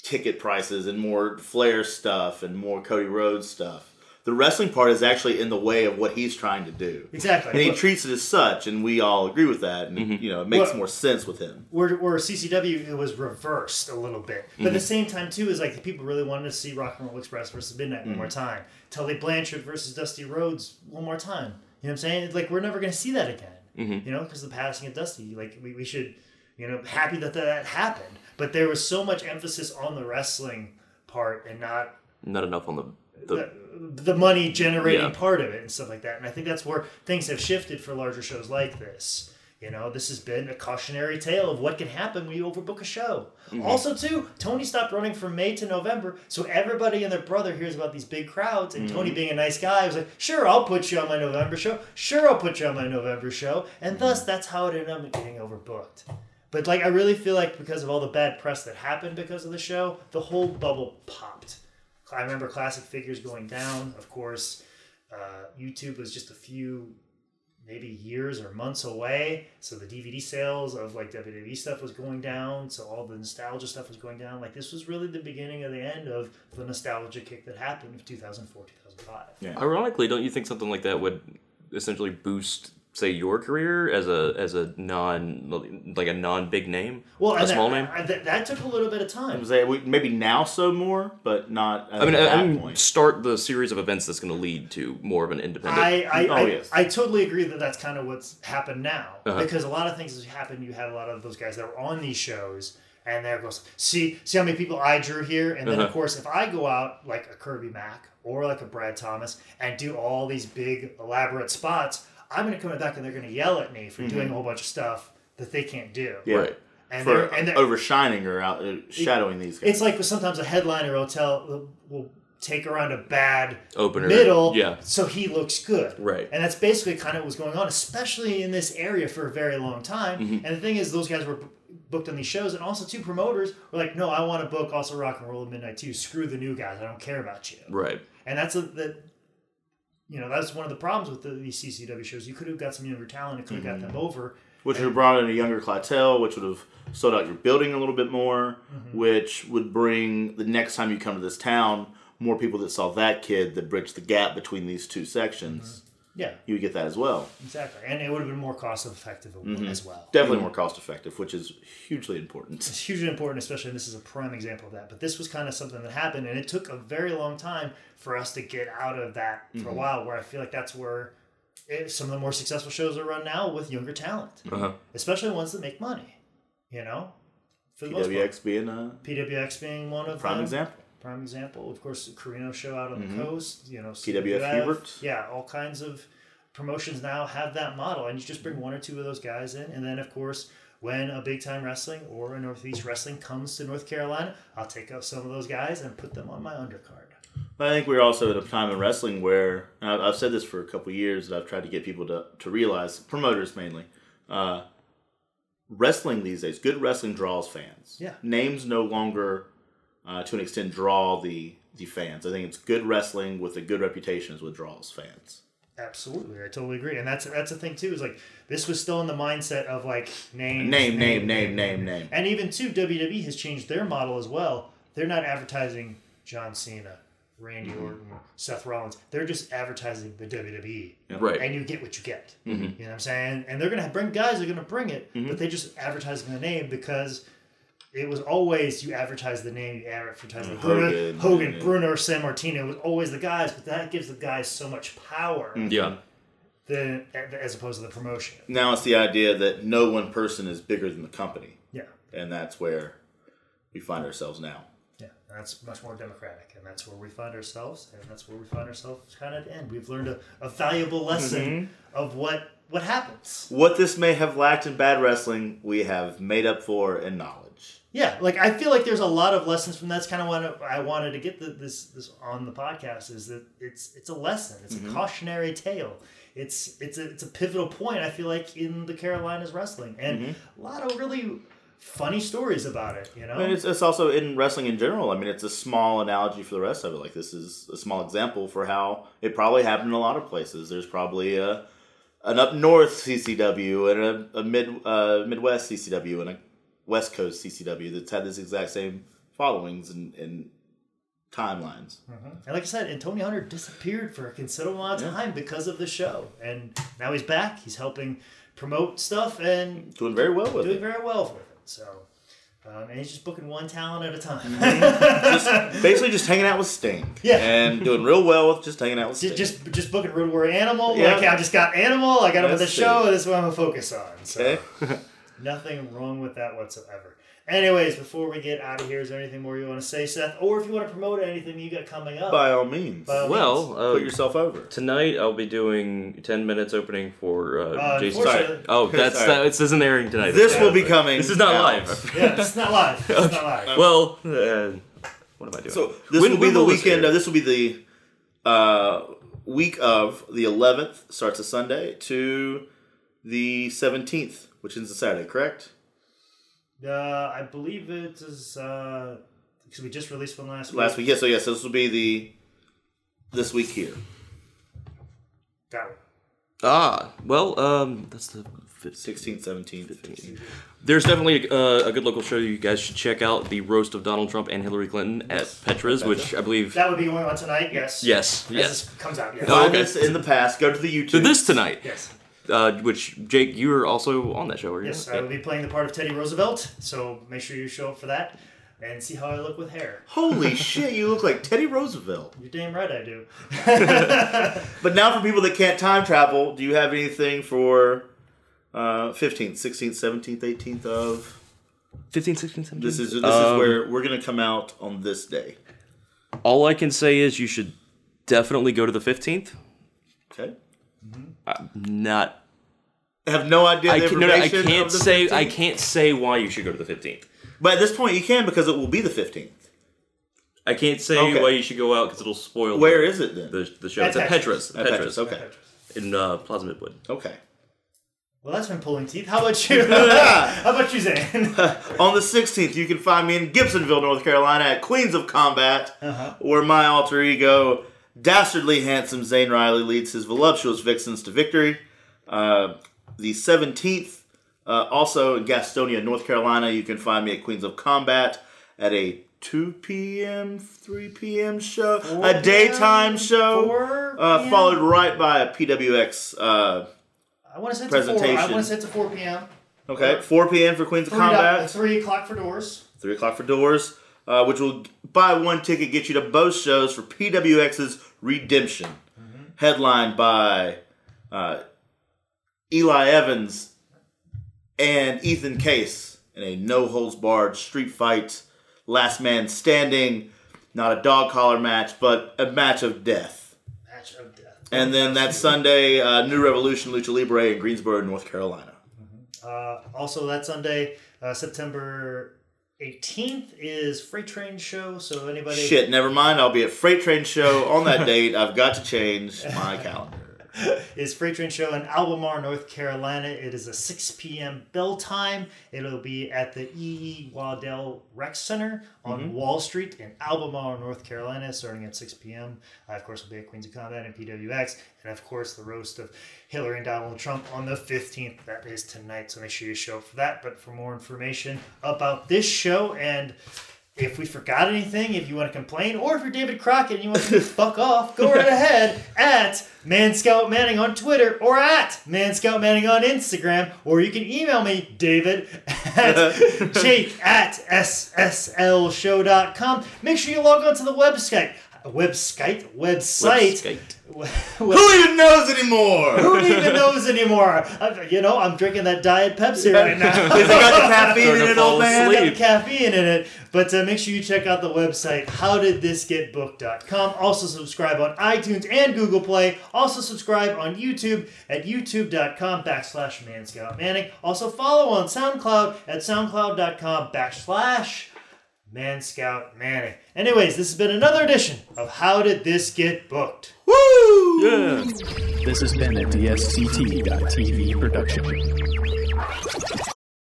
ticket prices and more Flair stuff and more Cody Rhodes stuff. The wrestling part is actually in the way of what he's trying to do. Exactly. And he Look- treats it as such, and we all agree with that. And mm-hmm. you know, it makes Well- more sense with him. where, where CCW it was reversed a little bit, but at the mm-hmm. same time too is like the people really wanted to see Rock and Roll Express versus Midnight one more mm. time, Tully Blanchard versus Dusty Rhodes one more time. You know what I'm saying? Like we're never going to see that again. Mm-hmm. You know, because the passing of Dusty, like we, we should, you know, happy that that happened. But there was so much emphasis on the wrestling part and not Not enough on the the the, the money generating Yeah. part of it and stuff like that. And I think that's where things have shifted for larger shows like this. You know, this has been a cautionary tale of what can happen when you overbook a show. Mm-hmm. Also, too, Tony stopped running from May to November, so everybody and their brother hears about these big crowds. And Tony, mm-hmm. being a nice guy, was like, "Sure, I'll put you on my November show. Sure, I'll put you on my November show." And mm-hmm. thus, that's how it ended up getting overbooked. But like, I really feel like because of all the bad press that happened because of the show, the whole bubble popped. I remember classic figures going down. Of course, uh, YouTube was just a few, maybe years or months away. So the DVD sales of like WWE stuff was going down. So all the nostalgia stuff was going down. Like this was really the beginning of the end of the nostalgia kick that happened in 2004, 2005. Yeah. Ironically, don't you think something like that would essentially boost, say, your career as a as a non like a non big name, Well, a and small that, name? I- that, that took a little bit of time. would say we- maybe now so more, but not. At I mean, that I, I mean, point. start the series of events that's going to lead to more of an independent. I I, Oh, I, yes. I totally agree that that's kind of what's happened now Uh-huh. because a lot of things has happened. You had a lot of those guys that were on these shows, and there goes see see how many people I drew here, and then of Uh-huh. course if I go out like a Kirby Mack or like a Brad Thomas and do all these big elaborate spots, I'm gonna come back and they're gonna yell at me for doing a whole bunch of stuff that they can't do. Mm-hmm. Yeah. Right. And for they're, and they're, overshining or out uh, shadowing these guys. it's like sometimes a headliner will tell will take around a bad Opener, middle, yeah. so he looks good, Right. And that's basically kind of what was going on, especially in this area for a very long time. Mm-hmm. And the thing is, those guys were b- booked on these shows, and also two promoters were like, "No, I want to book also Rock and Roll at Midnight too. Screw the new guys, I don't care about you." Right. And that's a, that. You know, that's one of the problems with the, these CCW shows. You could have got some younger talent It could have got Mm-hmm. them over. which would have brought in a younger clientele, which would have sold out your building a little bit more, Mm-hmm. which would bring the next time you come to this town more people that saw that kid that bridged the gap between these two sections. Yeah, You would get that as well. exactly. And it would have been more cost effective Mm-hmm. as well. Definitely more cost effective, which is hugely important. It's hugely important, especially, this is a prime example of that. But this was kind of something that happened, and it took a very long time for us to get out of that for a while. Where I feel like that's where it, some of the more successful shows are run now with younger talent, Uh-huh. especially ones that make money. You know, for the most part, PWX being a PWX being one of prime them. example. Prime example, of course, the Carino show out on Mm-hmm. the coast. You know, PWF CWF, Hubert. Yeah, all kinds of promotions now have that model, and you just bring one or two of those guys in, and then of course. When a big time wrestling or a Northeast wrestling comes to North Carolina, I'll take out some of those guys and put them on my undercard. But I think we're also at a time in wrestling where and I've, I've said this for a couple of years that I've tried to get people to, to realize, promoters mainly, uh, wrestling these days, good wrestling draws fans. Yeah. Names no longer, uh, to an extent, draw the the fans. I think it's good wrestling with a good reputation is what draws fans. Absolutely, I totally agree, and that's that's the thing too. Is like this was still in the mindset of like name, Name, name, name, name, name. and even too WWE has changed their model as well. They're not advertising John Cena, Randy Mm-hmm. Orton, Seth Rollins. They're just advertising the WWE, Right. and you get what you get. You know what I'm saying? And they're gonna bring guys. They're gonna bring it, but they just advertising the name because. It was always you advertise the name, you advertise the Bruno, Hogan, Hogan, yeah. Bruno, or Sammartino. It was always the guys, but that gives the guys so much power Yeah. than as opposed to the promotion. Now it's the idea that no one person is bigger than the company, Yeah, and that's where we find ourselves now. Yeah, that's much more democratic, and that's where we find ourselves, and that's where we find ourselves kind of at the end. We've learned a, a valuable lesson Mm-hmm. of what what happens. What this may have lacked in bad wrestling, we have made up for in knowledge. Yeah, like I feel like there's a lot of lessons from that's kind of what I wanted to get the, this this on the podcast is that it's it's a lesson, it's Mm-hmm. a cautionary tale. It's it's a it's a pivotal point. I feel like in the Carolinas wrestling, and Mm-hmm. a lot of really funny stories about it. You know, I mean, it's, it's also in wrestling in general. I mean, it's a small analogy for the rest of it. Like this is a small example for how it probably happened in a lot of places. There's probably a an up north CCW and a, a mid uh, Midwest CCW and a West Coast CCW that's had this exact same followings and, and timelines. And like I said, and Tony Hunter disappeared for a considerable amount of time because of the show, and now he's back. He's helping promote stuff and Doing very well with it. doing it. very well with it. So, um, and he's just booking one talent at a time. Just basically just hanging out with Sting. Yeah. And doing real well with just hanging out with Sting. just, just just booking Road Warrior Animal. Yeah. Like I just got Animal. I got him with the show. This is what I'm gonna focus on. So okay. nothing wrong with that whatsoever. Anyways, before we get out of here, is there anything more you want to say, Seth? Or if you want to promote anything you got coming up, By all means. By all Well, means. uh, Put yourself over. tonight I'll be doing 10 minutes opening for uh, Uh, Jason. unfortunately- Oh, that's Sorry. that. This isn't airing tonight. This will be coming This is not out. live. yeah, it's not live. It's not live. well, uh, what am I doing? So this When- will be the will weekend. air? Uh, this will be the uh, week of the 11th. Starts a Sunday to the 17th, which is a Saturday. Correct? Uh, I believe it is uh, because we just released one last week. Last week. Yeah. So yes, So, this will be the this week here. Got it. ah, well, um, that's the. 16th, 17th, 15th. There's definitely uh, a good local show you guys should check out: the roast of Donald Trump and Hillary Clinton at Petra's, which I believe. That would be going on tonight. Yes. Yes, As yes. comes out. Yes. Oh, Find okay. this in the past. Go to the YouTube. So this tonight, Yes. Uh, which Jake, you were also on that show, were you? Yes. I will be playing the part of Teddy Roosevelt. So make sure you show up for that and see how I look with hair. Holy shit! You look like Teddy Roosevelt. You're damn right I do. But now, for people that can't time travel, do you have anything for uh, 15th, 16th, 17th, 18th of? 15, 16, 17? This is this Um, is where we're gonna come out on this day. All I can say is you should definitely go to the 15th. Okay. Not. I have no idea. I, the can, no, no, I can't of the say. I can't say why you should go to the 15th. But at this point, you can because it will be the 15th. I can't say Okay. why you should go out because it'll spoil. Where the, is it then? the, the show? At It's at Petra's. Petra's. At Petra's. Petra's, Okay. In uh, Plaza Midwood. Okay. Well, that's been pulling teeth. How about you? how about you, Zane? On the 16th, you can find me in Gibsonville, North Carolina at Queens of Combat, Uh-huh. where my alter ego, dastardly handsome Zane Riley, leads his voluptuous vixens to victory. Uh, the 17th, uh, also in Gastonia, North Carolina, you can find me at Queens of Combat at a 2 p.m., 3 p.m. show, a daytime show, uh, followed right by a PWX. Uh, I want to say it's a four. I want to say it's a 4 p.m. okay, 4 p.m. for Queens of Three, Combat. do- three o'clock for doors. Three o'clock for doors, uh, which will buy one ticket, get you to both shows for PWX's Redemption, headlined by uh, Eli Evans and Ethan Case in a no holds barred street fight, last man standing, not a dog collar match, but a match of death. Match of death. And then that Sunday, uh, New Revolution Lucha Libre in Greensboro, North Carolina. Uh, also, that Sunday, uh, September 18th, is Freight Train Show. So anybody. Shit, never mind. I'll be at Freight Train Show on that date. I've got to change my calendar. is Freight Train Show in Albemarle, North Carolina. It is a 6 p.m. bell time. It'll be at the E. E. Waddell Rec Center on Mm-hmm. Wall Street in Albemarle, North Carolina, starting at 6 p.m. Uh, of course, we'll be at Queens of Combat and PWX. And of course, the roast of Hillary and Donald Trump on the 15th. That is tonight, so make sure you show up for that. But for more information about this show and if we forgot anything, if you want to complain, or if you're David Crockett and you want to fuck off, go right ahead at Man Scout Manning on Twitter or at Man Scout Manning on Instagram, or you can email me, David, at Jake at SSLshow.com. Make sure you log on to the website. A website, website. Who even knows anymore? Who even knows anymore? I, you know, I'm drinking that Diet Pepsi right now. Has it got the caffeine in it, old man? got the caffeine in it. But uh, make sure you check out the website, howdidthisgetbooked.com. Also subscribe on iTunes and Google Play. Also subscribe on YouTube at youtube.com backslash manscoutmanning. Also follow on SoundCloud at soundcloud.com backslash manscoutmanning. Anyways, this has been another edition of How Did This Get Booked? Woo! Yeah. This has been a DSCT.TV production.